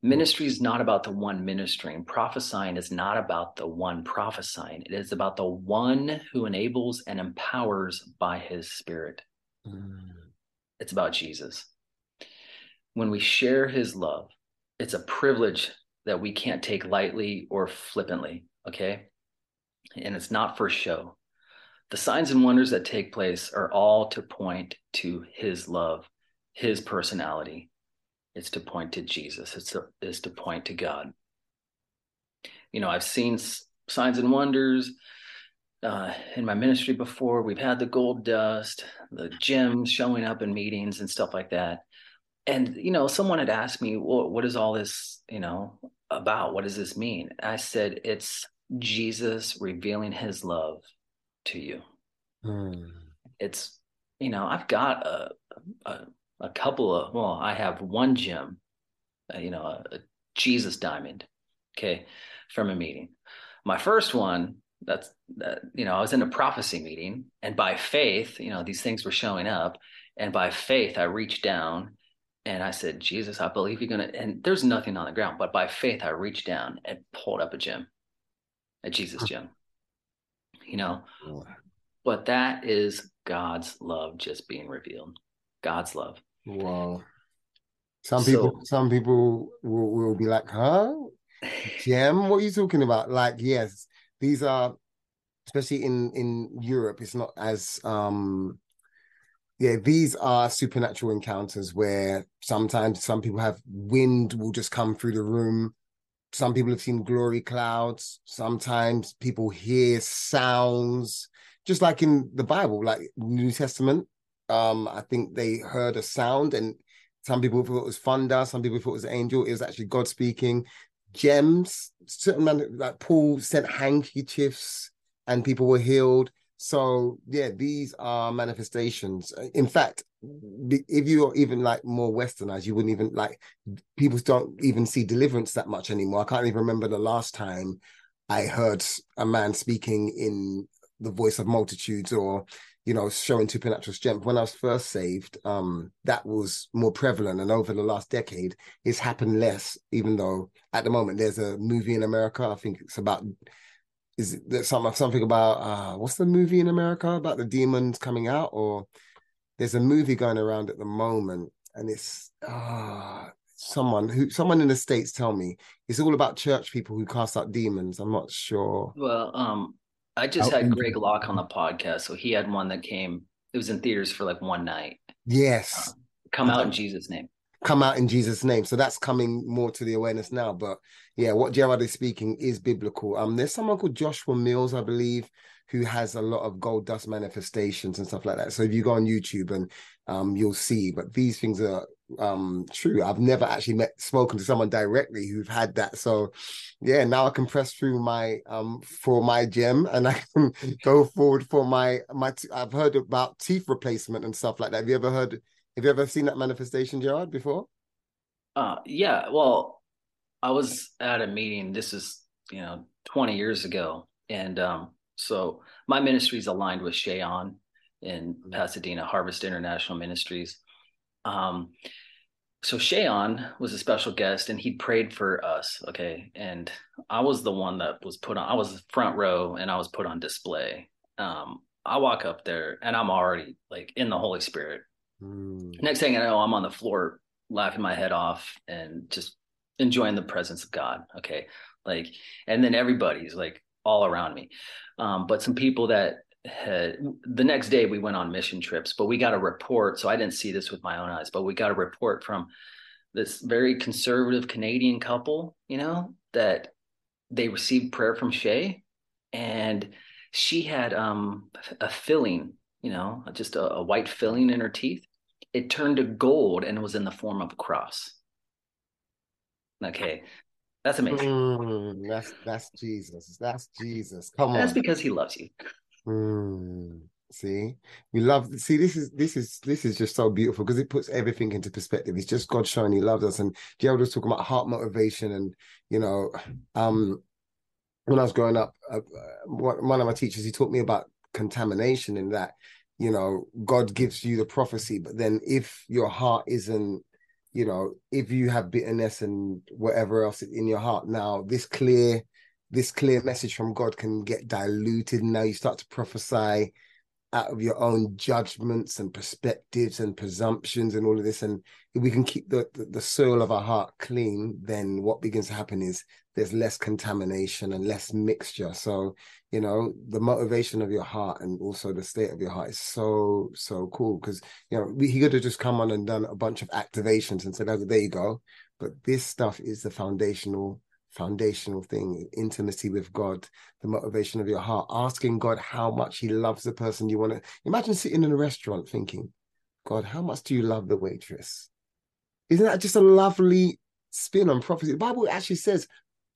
Ministry is not about the one ministering. Prophesying is not about the one prophesying. It is about the one who enables and empowers by his spirit.
Mm.
It's about Jesus. When we share his love, it's a privilege that we can't take lightly or flippantly, okay? And it's not for show. The signs and wonders that take place are all to point to his love, his personality. It's to point to Jesus. It's to, it's to point to God. You know, I've seen signs and wonders uh, in my ministry before. We've had the gold dust, the gems showing up in meetings and stuff like that. And, you know, someone had asked me, well, what is all this, you know, about? What does this mean? I said, it's Jesus revealing his love to you.
Mm.
It's, you know, I've got a, a, a couple of, well, I have one gem, uh, you know, a, a Jesus diamond, okay, from a meeting. My first one, that's, that, you know, I was in a prophecy meeting and by faith, you know, these things were showing up. And by faith, I reached down and I said, Jesus, I believe you're going to, and there's nothing on the ground, but by faith, I reached down and pulled up a gem, a Jesus gem, you know, but that is God's love just being revealed. God's love.
Wow. Some
So-
people, some people will, will be like, "Huh, gem? What are you talking about?" Like, yes, these are, especially in in Europe, it's not as um, yeah, these are supernatural encounters where sometimes some people have wind will just come through the room. Some people have seen glory clouds. Sometimes people hear sounds, just like in the Bible, like New Testament. Um, I think they heard a sound, and some people thought it was thunder. Some people thought it was an angel. It was actually God speaking. Gems, certain man like Paul sent handkerchiefs, and people were healed. So yeah, these are manifestations. In fact, if you're even like more westernized, you wouldn't even like people don't even see deliverance that much anymore. I can't even remember the last time I heard a man speaking in the voice of multitudes or you know showing supernatural strength. When I was first saved, um, that was more prevalent, and over the last decade, it's happened less. Even though at the moment there's a movie in America, I think it's about is there something something about uh what's the movie in America about the demons coming out or there's a movie going around at the moment and it's uh someone who someone in the states tell me it's all about church people who cast out demons i'm not sure
Well, um, I just had Greg Locke on the podcast, so he had one that came. It was in theaters for like one night.
yes
Come out in Jesus' name.
Come out in jesus name. So that's coming more to the awareness now. But yeah what jared is speaking is biblical. Um there's someone called joshua mills i believe who has a lot of gold dust manifestations and stuff like that. So if you go on youtube and um you'll see but these things are um true. I've never actually met spoken to someone directly who've had that. So yeah now i can press through my um for my gem and i can *laughs* go forward for my my i've heard about teeth replacement and stuff like that. Have you ever heard have you ever seen that manifestation, Jared, before?
Uh, yeah. Well, I was at a meeting. This is you know 20 years ago, and um, so my ministry is aligned with Ché Ahn in Pasadena, Harvest International Ministries. Um, so Ché Ahn was a special guest, and he prayed for us. Okay, and I was the one that was put on. I was front row, and I was put on display. Um, I walk up there, and I'm already like in the Holy Spirit.
Mm.
Next thing I know, I'm on the floor laughing my head off and just enjoying the presence of God. Okay. Like, and then everybody's like all around me. Um, but some people that had the next day we went on mission trips, but we got a report. So I didn't see this with my own eyes, but we got a report from this very conservative Canadian couple, you know, that they received prayer from Ché, and she had um, a filling, you know, just a, a white filling in her teeth. It turned to gold and was in the form of a cross. Okay, that's amazing.
Mm, that's that's Jesus. That's Jesus. Come on.
That's because he loves you.
Mm, see, we love. See, this is this is this is just so beautiful because it puts everything into perspective. It's just God showing He loves us. And Jared was talking about heart motivation, and you know, um, when I was growing up, uh, one of my teachers he taught me about contamination and that you know God gives you the prophecy, but then if your heart isn't you know, if you have bitterness and whatever else in your heart, now this clear, this clear message from God can get diluted. Now you start to prophesy out of your own judgments and perspectives and presumptions and all of this. And if we can keep the, the, the soil of our heart clean, then what begins to happen is there's less contamination and less mixture. So, you know, the motivation of your heart and also the state of your heart is so, so cool. Because, you know, he could have just come on and done a bunch of activations and said, oh, there you go. But this stuff is the foundational foundational thing intimacy with god the motivation of your heart asking god how much he loves the person you want to imagine sitting in a restaurant thinking god how much do you love the waitress isn't that just a lovely spin on prophecy the bible actually says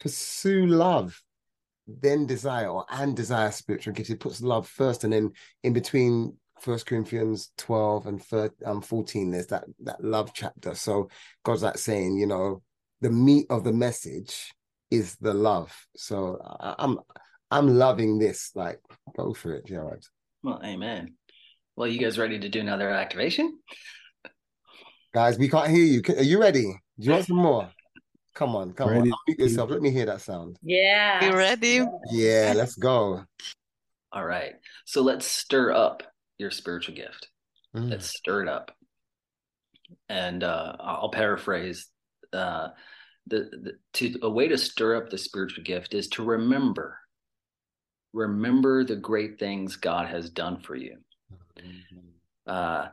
pursue love then desire or and desire spiritual gifts it puts love first and then in between First Corinthians 12 and 13, um, 14, there's that that love chapter. So God's like saying, you know, the meat of the message is the love. So I, am I'm loving this. Like, go for it, Jared.
Well, amen. Well, you guys ready to do another activation?
Guys, we can't hear you. Are you ready? Do you want some more? Come on, come ready. on. Unmute yourself. Let me hear that sound.
Yeah.
You ready?
Yeah, let's go.
All right. So let's stir up your spiritual gift. Mm. Let's stir it up. And uh, I'll paraphrase uh, the, the to a way to stir up the spiritual gift is to remember remember the great things god has done for you mm-hmm. uh,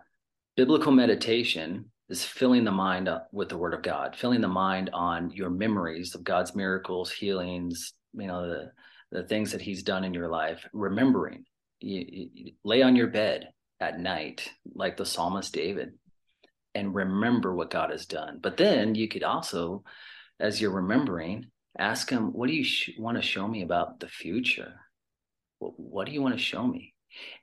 biblical meditation is filling the mind up with the word of god filling the mind on your memories of god's miracles healings you know the the things that he's done in your life remembering you, you lay on your bed at night like the psalmist david and remember what god has done but then you could also as you're remembering, ask him, what do you sh- want to show me about the future? What, what do you want to show me?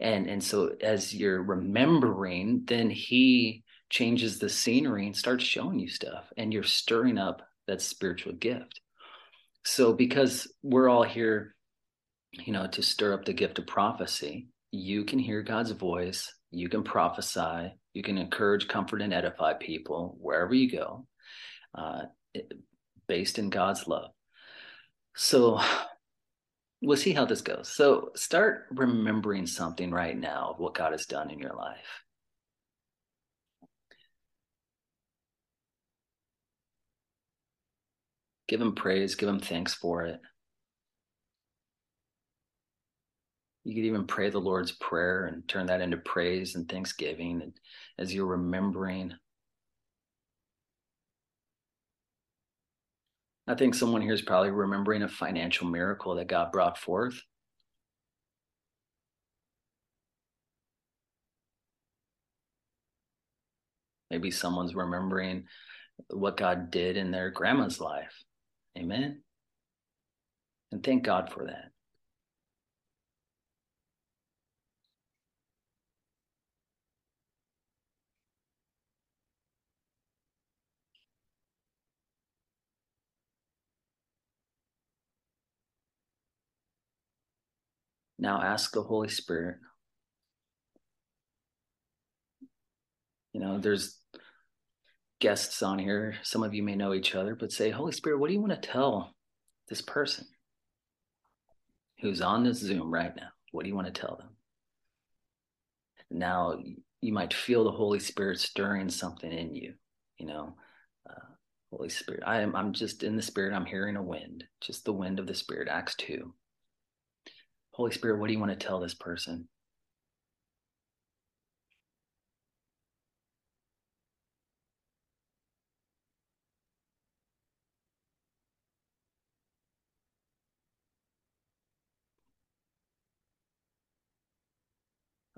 And and so as you're remembering, then he changes the scenery and starts showing you stuff, and you're stirring up that spiritual gift. So because we're all here, you know, to stir up the gift of prophecy, you can hear God's voice, you can prophesy, you can encourage, comfort, and edify people wherever you go. Uh, based in God's love. So we'll see how this goes. So start remembering something right now of what God has done in your life. Give him praise, give him thanks for it. You could even pray the Lord's Prayer and turn that into praise and thanksgiving. And as you're remembering I think someone here is probably remembering a financial miracle that God brought forth. Maybe someone's remembering what God did in their grandma's life. Amen. And thank God for that. Now ask the Holy Spirit. You know, there's guests on here. Some of you may know each other, but say, Holy Spirit, what do you want to tell this person who's on this Zoom right now? What do you want to tell them? Now, you might feel the Holy Spirit stirring something in you, you know. Uh, Holy Spirit, I am I'm just in the spirit, I'm hearing a wind, just the wind of the spirit, Acts 2. Holy Spirit, what do you want to tell this person?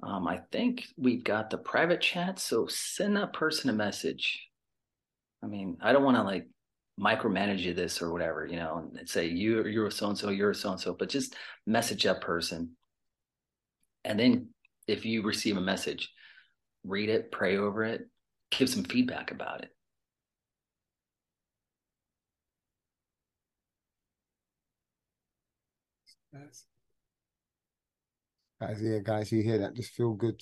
Um, I think we've got the private chat, so send that person a message. I mean, I don't want to like micromanage you this or whatever, you know, and say you you're a so and so, you're a so and so, but just message that person. And then if you receive a message, read it, pray over it, give some feedback about it.
Yes. Guys, yeah, guys, you hear that? Just feel good.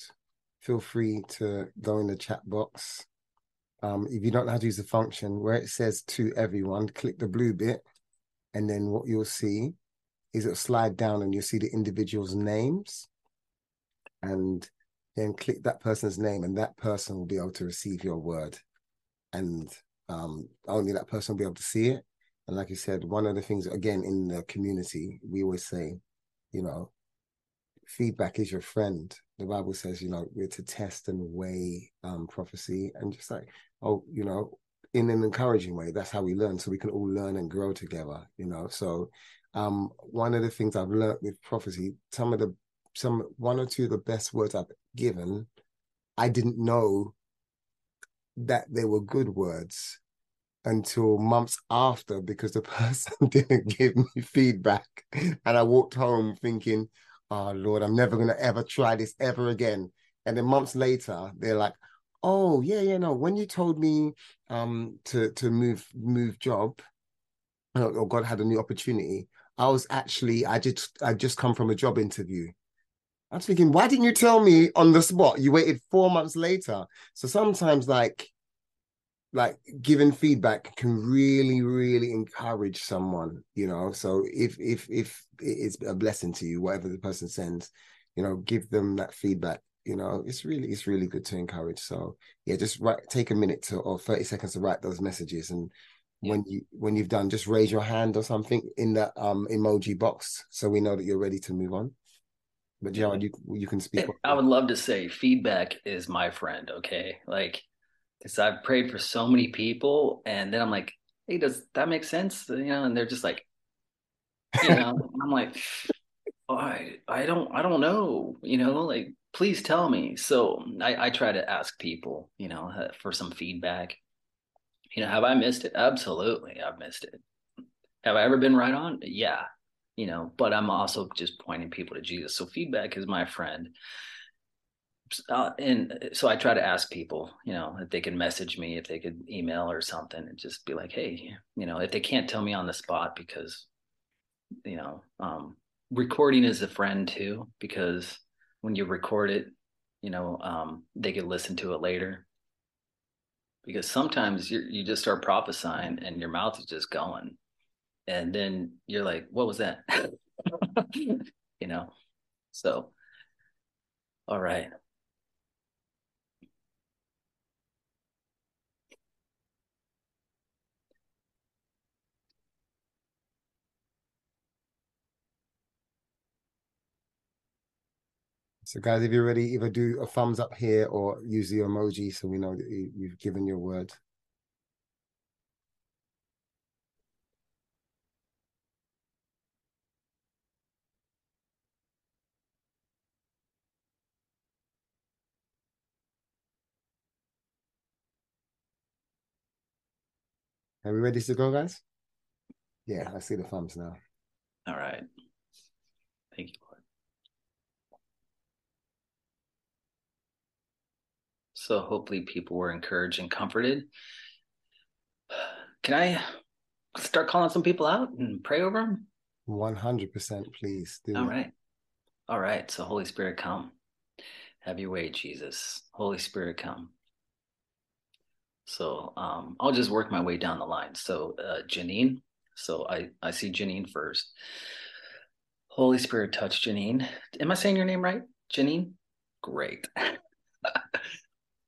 Feel free to go in the chat box. Um, if you don't know how to use the function, where it says to everyone, click the blue bit, and then what you'll see is it'll slide down and you'll see the individual's names. And then click that person's name, and that person will be able to receive your word. And um, only that person will be able to see it. And like you said, one of the things, again, in the community, we always say, you know, feedback is your friend. The Bible says, you know, we're to test and weigh um, prophecy and just like, oh, you know, in an encouraging way. That's how we learn. So we can all learn and grow together, you know. So um, one of the things I've learned with prophecy, some of the some one or two of the best words I've given, I didn't know that they were good words until months after because the *laughs* person didn't give me feedback. And I walked home thinking, oh Lord, I'm never gonna ever try this ever again. And then months later, they're like, oh yeah, yeah, no, when you told me um to to move move job, or God had a new opportunity, I was actually I just I just come from a job interview. I'm thinking, why didn't you tell me on the spot? You waited four months later. So sometimes like like giving feedback can really really encourage someone you know so if if if it's a blessing to you whatever the person sends you know give them that feedback you know it's really it's really good to encourage so yeah just write take a minute to or 30 seconds to write those messages and yeah. when you when you've done just raise your hand or something in that um emoji box so we know that you're ready to move on but Jared, you you can speak.
I would love to say feedback is my friend. Okay, like because I've prayed for so many people, and then I'm like, hey, does that make sense? You know, and they're just like, you know, *laughs* I'm like, oh, I I don't I don't know, you know, like please tell me. So I I try to ask people, you know, uh, for some feedback. You know, have I missed it? Absolutely, I've missed it. Have I ever been right on? Yeah, you know, but I'm also just pointing people to Jesus. So feedback is my friend uh, and so I try to ask people, you know, if they can message me, if they could email or something, and just be like, hey, you know, if they can't tell me on the spot because, you know, um, recording is a friend too because when you record it, you know, um, they could listen to it later. Because sometimes you you just start prophesying and your mouth is just going, and then you're like, what was that? *laughs* you know, so. All right.
So, guys, if you're ready, either do a thumbs up here or use the emoji so we know that you've given your word. Are we ready to go, guys? Yeah, I see the thumbs now.
All right. Thank you. So hopefully people were encouraged and comforted. Can I start calling some people out and pray over them?
100% please
do. All right. All right. So Holy Spirit come. Have your way, Jesus. Holy Spirit come. So um, I'll just work my way down the line. So uh, Janine. So I, I see Janine first. Holy Spirit touch Janine. Am I saying your name right? Janine? Great. *laughs*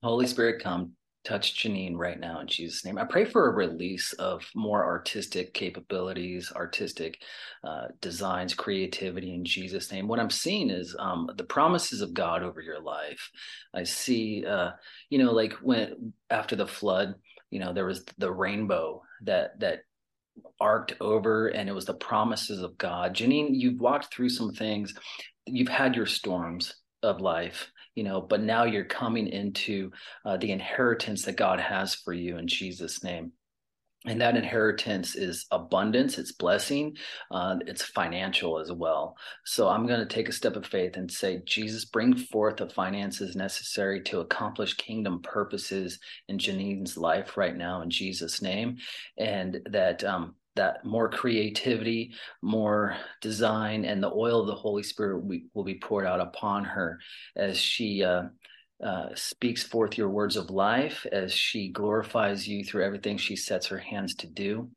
Holy Spirit, come touch Janine right now in Jesus' name. I pray for a release of more artistic capabilities, artistic uh, designs, creativity in Jesus' name. What I'm seeing is um, the promises of God over your life. I see, uh, you know, like when after the flood, you know, there was the rainbow that that arced over, and it was the promises of God. Janine, you've walked through some things. You've had your storms of life you know, but now you're coming into uh, the inheritance that God has for you in Jesus' name. And that inheritance is abundance it's blessing uh, it's financial as well. So i'm going to take a step of faith and say jesus bring forth the finances necessary to accomplish kingdom purposes in janine's life right now in jesus name. And that um, that more creativity, more design, and the oil of the Holy Spirit will be poured out upon her as she uh, uh, speaks forth your words of life as she glorifies you through everything she sets her hands to do.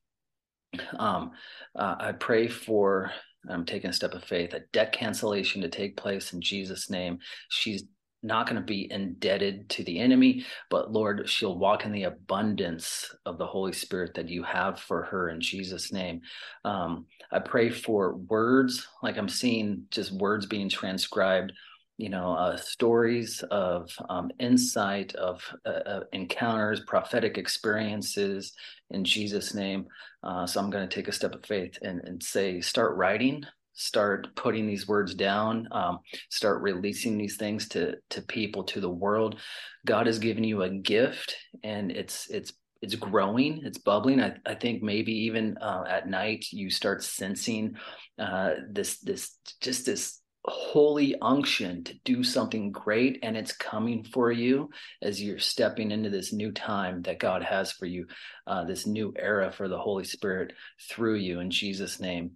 Um, uh, I pray for, I'm taking a step of faith, a debt cancellation to take place in Jesus' name. She's not going to be indebted to the enemy, but Lord, she'll walk in the abundance of the Holy Spirit that you have for her in Jesus' name. Um, I pray for words, like I'm seeing just words being transcribed you know, uh, stories of um, insight, of uh, uh, encounters, prophetic experiences in Jesus' name. Uh, so I'm going to take a step of faith and, and say, start writing, start putting these words down, um, start releasing these things to to people, to the world. God has given you a gift, and it's it's it's growing it's bubbling i, I think maybe even uh, at night you start sensing uh, this this just this holy unction to do something great and it's coming for you as you're stepping into this new time that god has for you uh, this new era for the holy spirit through you in jesus name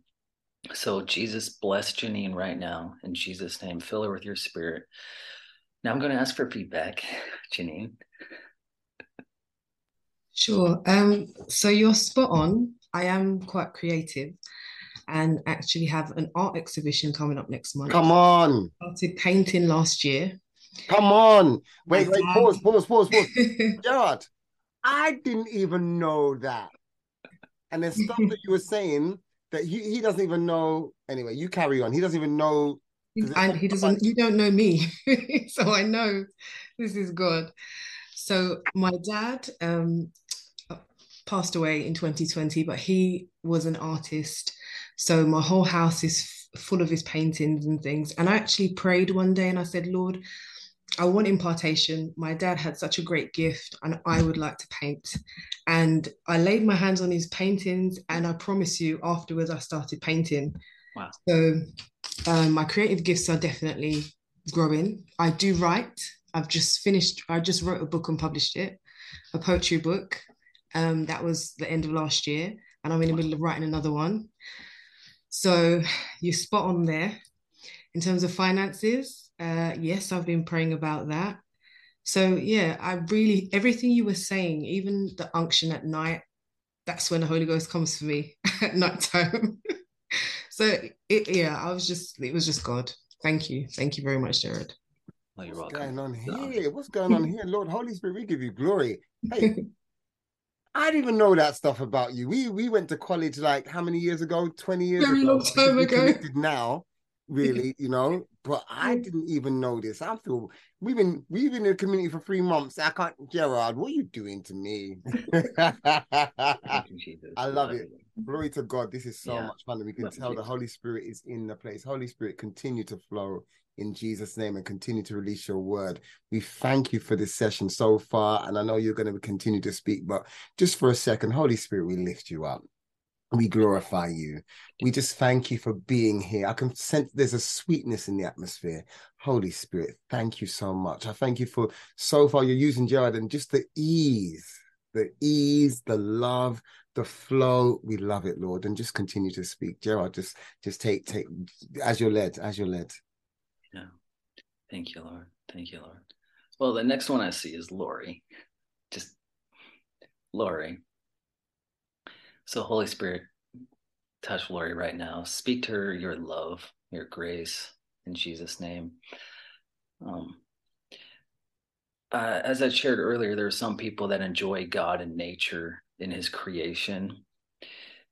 so jesus bless janine right now in jesus name fill her with your spirit now i'm going to ask for feedback *laughs* janine
sure um so you're spot on i am quite creative and actually have an art exhibition coming up next month.
Come on.
Started painting last year.
Come on. Wait, wait, pause, pause, pause, pause. *laughs* Jared, I didn't even know that. And there's stuff that you were saying that he, he doesn't even know. Anyway, you carry on. He doesn't even know.
And he doesn't, you don't know me. *laughs* so I know this is good. So my dad um, passed away in 2020, but he was an artist so my whole house is full of his paintings and things. And I actually prayed one day and I said, Lord, I want impartation. My dad had such a great gift and I would like to paint. And I laid my hands on his paintings and I promise you afterwards I started painting.
Wow.
So um, my creative gifts are definitely growing. I do write. I've just finished, I just wrote a book and published it, a poetry book. Um, that was the end of last year. And I'm in the middle of writing another one. So you spot on there. In terms of finances, uh, yes, I've been praying about that. So yeah, I really everything you were saying, even the unction at night, that's when the Holy Ghost comes for me *laughs* at night time. *laughs* so it, yeah, I was just it was just God. Thank you, thank you very much, Jared.
Oh,
What's
welcome.
going on here? What's going on here? Lord Holy Spirit, we give you glory. Hey, *laughs* I didn't even know that stuff about you. We we went to college like how many years ago? 20 years
Very
ago.
long time ago.
now, really, *laughs* you know. But I mm. didn't even know this. I feel we've been we've been in the community for three months. I can't Jared, what are you doing to me?
Thank you, *laughs* Jesus.
I love it. Glory to God. This is so
Yeah.
much fun. And we can tell the Holy Spirit is in the place. Holy Spirit, continue to flow in Jesus' name and continue to release your word. We thank you for this session so far. And I know you're going to continue to speak, but just for a second, Holy Spirit, we lift you up. We glorify you. We just thank you for being here. I can sense there's a sweetness in the atmosphere. Holy Spirit, thank you so much. I thank you for so far you're using Jared and just the ease, the ease, the love, the flow. We love it, Lord. And just continue to speak. Jared, just just take take as you're led, as you're led.
Yeah. Thank you, Lord. Thank you, Lord. Well, the next one I see is Lori. Just Lori. So, Holy Spirit, touch Lori right now. Speak to her your love, your grace in Jesus' name. Um, uh, as I shared earlier, there are some people that enjoy God and nature in His creation.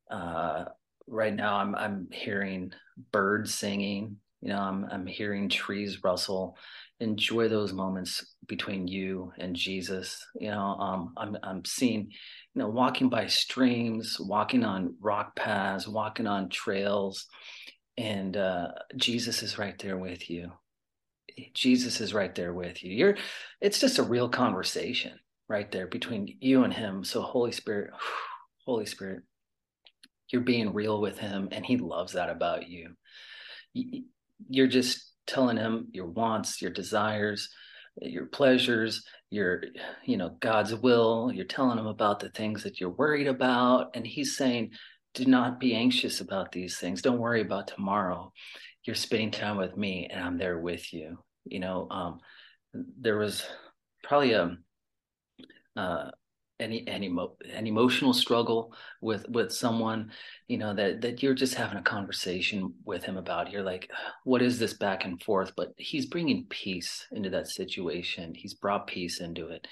Uh, right now, I'm I'm hearing birds singing. You know, I'm I'm hearing trees rustle. Enjoy those moments between you and Jesus. You know, um, I'm I'm seeing, you know, walking by streams, walking on rock paths, walking on trails, and uh, Jesus is right there with you. Jesus is right there with you. You're it's just a real conversation right there between you and him. So Holy Spirit, *sighs* Holy Spirit, you're being real with him and he loves that about you. You're just telling him your wants, your desires, your pleasures, your you know God's will. You're telling him about the things that you're worried about and he's saying do not be anxious about these things. Don't worry about tomorrow. You're spending time with me and I'm there with you. You know, um, there was probably a, uh, any any emo- an emotional struggle with with someone you know that that you're just having a conversation with him about. You're like what is this back and forth? But he's bringing peace into that situation. He's brought peace into it.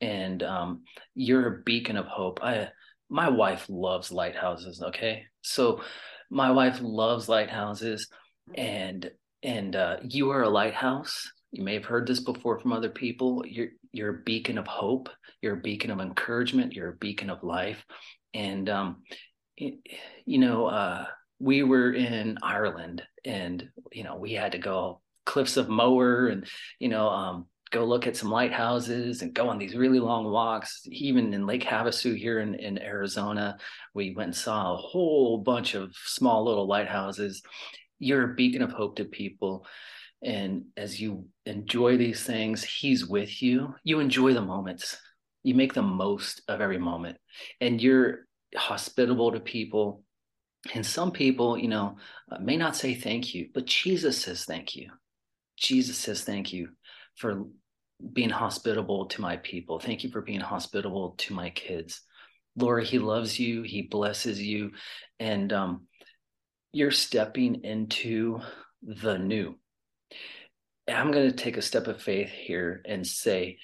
And um, you're a beacon of hope. I my wife loves lighthouses okay? So my wife loves lighthouses and and uh, you are a lighthouse. You may have heard this before from other people. You're you're a beacon of hope you're a beacon of encouragement you're a beacon of life and um, it, you know uh, we were in ireland and you know we had to go cliffs of moher and you know um, go look at some lighthouses and go on these really long walks. Even in Lake Havasu here in, in Arizona, we went and saw a whole bunch of small little lighthouses. You're a beacon of hope to people. And as you enjoy these things, he's with you. You enjoy the moments. You make the most of every moment. And you're hospitable to people. And some people, you know, uh, may not say thank you, but Jesus says thank you. Jesus says thank you for being hospitable to my people. Thank you for being hospitable to my kids. Laura, he loves you, he blesses you, and um, you're stepping into the new. I'm going to take a step of faith here and say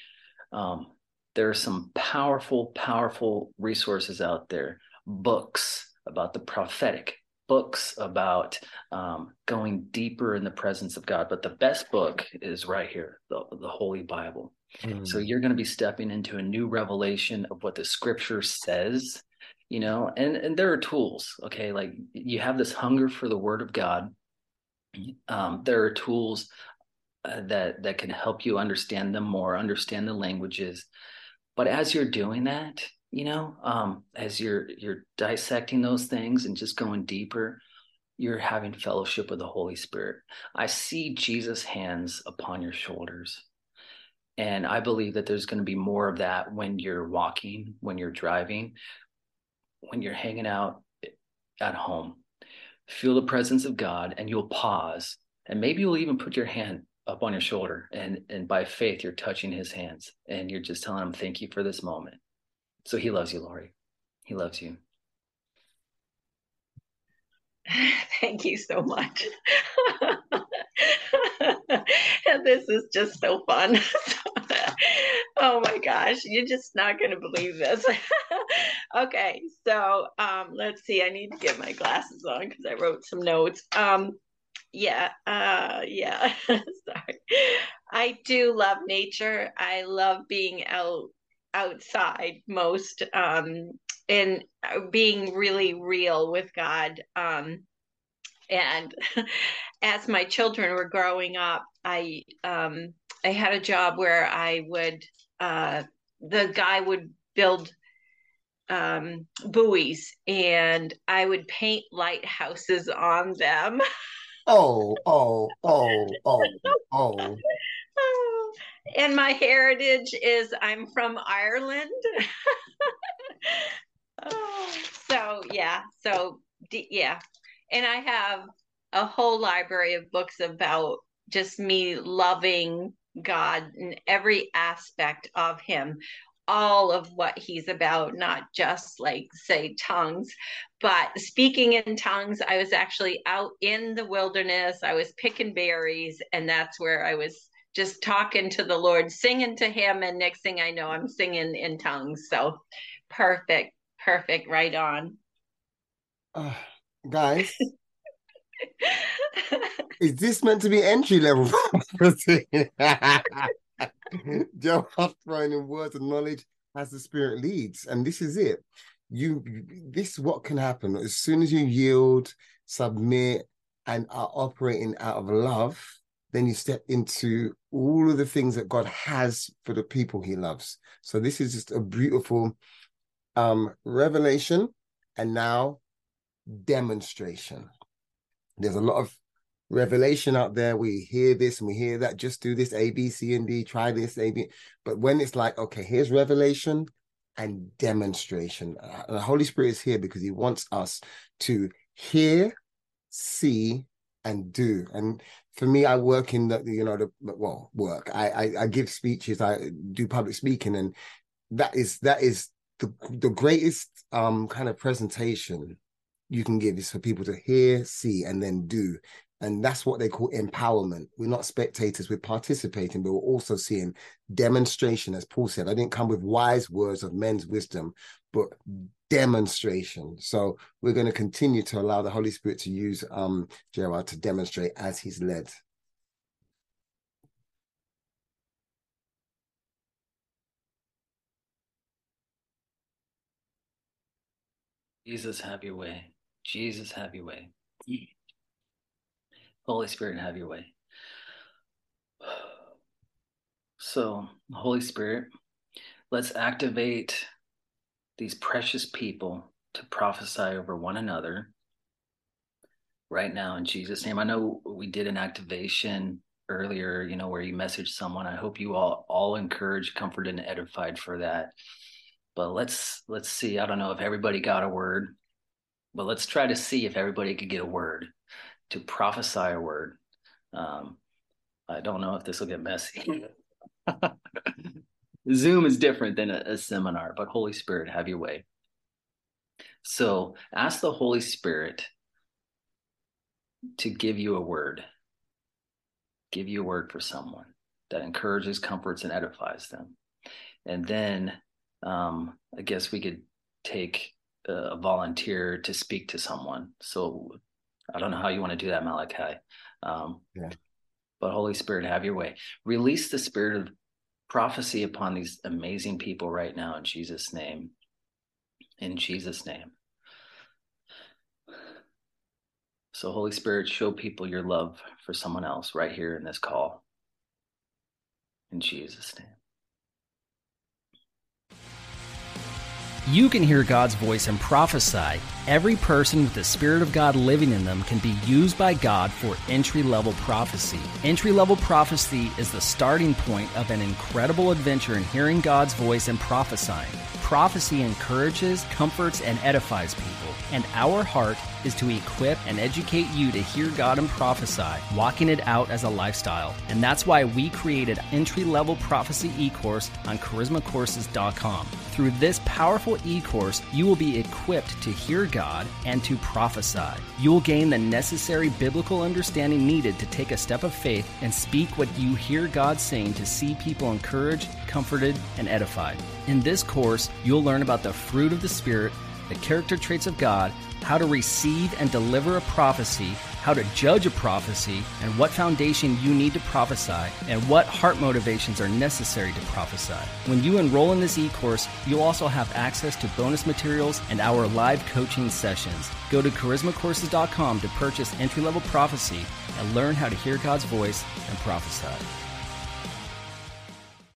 um, there are some powerful, powerful resources out there, books about the prophetic, books about um, going deeper in the presence of God. But the best book is right here, the, the Holy Bible. Mm. So you're going to be stepping into a new revelation of what the scripture says, you know, and, and there are tools, okay? Like you have this hunger for the word of God. Um, there are tools uh, that that can help you understand them more, understand the languages. But as you're doing that, you know um, as you're you're dissecting those things and just going deeper you're having fellowship with the holy spirit. I see jesus hands upon your shoulders. And i believe that there's going to be more of that when you're walking when you're driving when you're hanging out at home. Feel the presence of god and you'll pause. And maybe you'll even put your hand up on your shoulder and and by faith you're touching his hands and you're just telling him thank you for this moment so he loves you, Lori. He loves you. *laughs*
Thank you so much. *laughs* this is just so fun. *laughs* oh my gosh, you're just not going to believe this. okay, so um, let's see. I need to get my glasses on because I wrote some notes. Um, yeah, uh, yeah. *laughs* Sorry. I do love nature. I love being out outside most um, and being really real with God. Um, and *laughs* as my children were growing up, I um, I had a job where I would uh, the guy would build um, buoys and I would paint lighthouses on them. *laughs*
oh, oh, oh, *laughs* oh, oh, oh.
And my heritage is I'm from Ireland. *laughs* oh, so yeah, so yeah, and I have a whole library of books about just me loving God and every aspect of Him, all of what He's about, not just like say tongues, but speaking in tongues. I was actually out in the wilderness. I was picking berries, and that's where I was just talking to the Lord, singing to Him. And next thing I know, I'm singing in tongues. So perfect, perfect, right on.
Uh, guys, *laughs* is this meant to be entry level? *laughs* *laughs* *laughs* Joe throwing in words of knowledge as the Spirit leads, and this is it. You, this what can happen as soon as you yield, submit, and are operating out of love then you step into all of the things that God has for the people he loves. So this is just a beautiful um revelation and now demonstration. There's a lot of revelation out there. We hear this and we hear that. Just do this A, B, C, and D. Try this A, B. But when it's like, okay, here's revelation and demonstration. Uh, the Holy Spirit is here because He wants us to hear, see, and do. And for me, I work in the you know the well work. I I, I give speeches. I do public speaking, and that is that is the the greatest um kind of presentation you can give is for people to hear, see, and then do. And that's what they call empowerment. We're not spectators, we're participating, but we're also seeing demonstration, as Paul said. I didn't come with wise words of men's wisdom, but demonstration. So we're going to continue to allow the Holy Spirit to use um Jared to demonstrate as he's led.
Jesus, have your way. Jesus, have your way. Holy Spirit, have your way. So, Holy Spirit, let's activate these precious people to prophesy over one another right now in Jesus' name. I know we did an activation earlier, you know, where you messaged someone. I hope you all all encouraged, comforted, and edified for that. But let's let's see. I don't know if everybody got a word, but let's try to see if everybody could get a word to prophesy a word. Um, I don't know if this will get messy. *laughs* Zoom is different than a, a seminar, but Holy Spirit, have your way. So ask the Holy Spirit to give you a word, give you a word for someone that encourages, comforts, and edifies them. And then um, I guess we could take a volunteer to speak to someone. So I don't know how you want to do that, Malachi. Um,
yeah.
But Holy Spirit, have your way. Release the spirit of prophecy upon these amazing people right now in Jesus' name. In Jesus' name. So, Holy Spirit, show people your love for someone else right here in this call. In Jesus' name.
You can hear God's voice and prophesy. Every person with the Spirit of God living in them can be used by God for entry level prophecy. Entry level prophecy is the starting point of an incredible adventure in hearing God's voice and prophesying. Prophecy encourages, comforts, and edifies people, and our heart is to equip and educate you to hear God and prophesy, walking it out as a lifestyle. And that's why we created entry level prophecy e course on charismacourses.com. Through this powerful e course, you will be equipped to hear God and to prophesy. You will gain the necessary biblical understanding needed to take a step of faith and speak what you hear God saying to see people encouraged, comforted, and edified. In this course, you'll learn about the fruit of the Spirit, the character traits of God, how to receive and deliver a prophecy, how to judge a prophecy, and what foundation you need to prophesy, and what heart motivations are necessary to prophesy. When you enroll in this e course, you'll also have access to bonus materials and our live coaching sessions. Go to charismacourses.com to purchase entry level prophecy and learn how to hear God's voice and prophesy.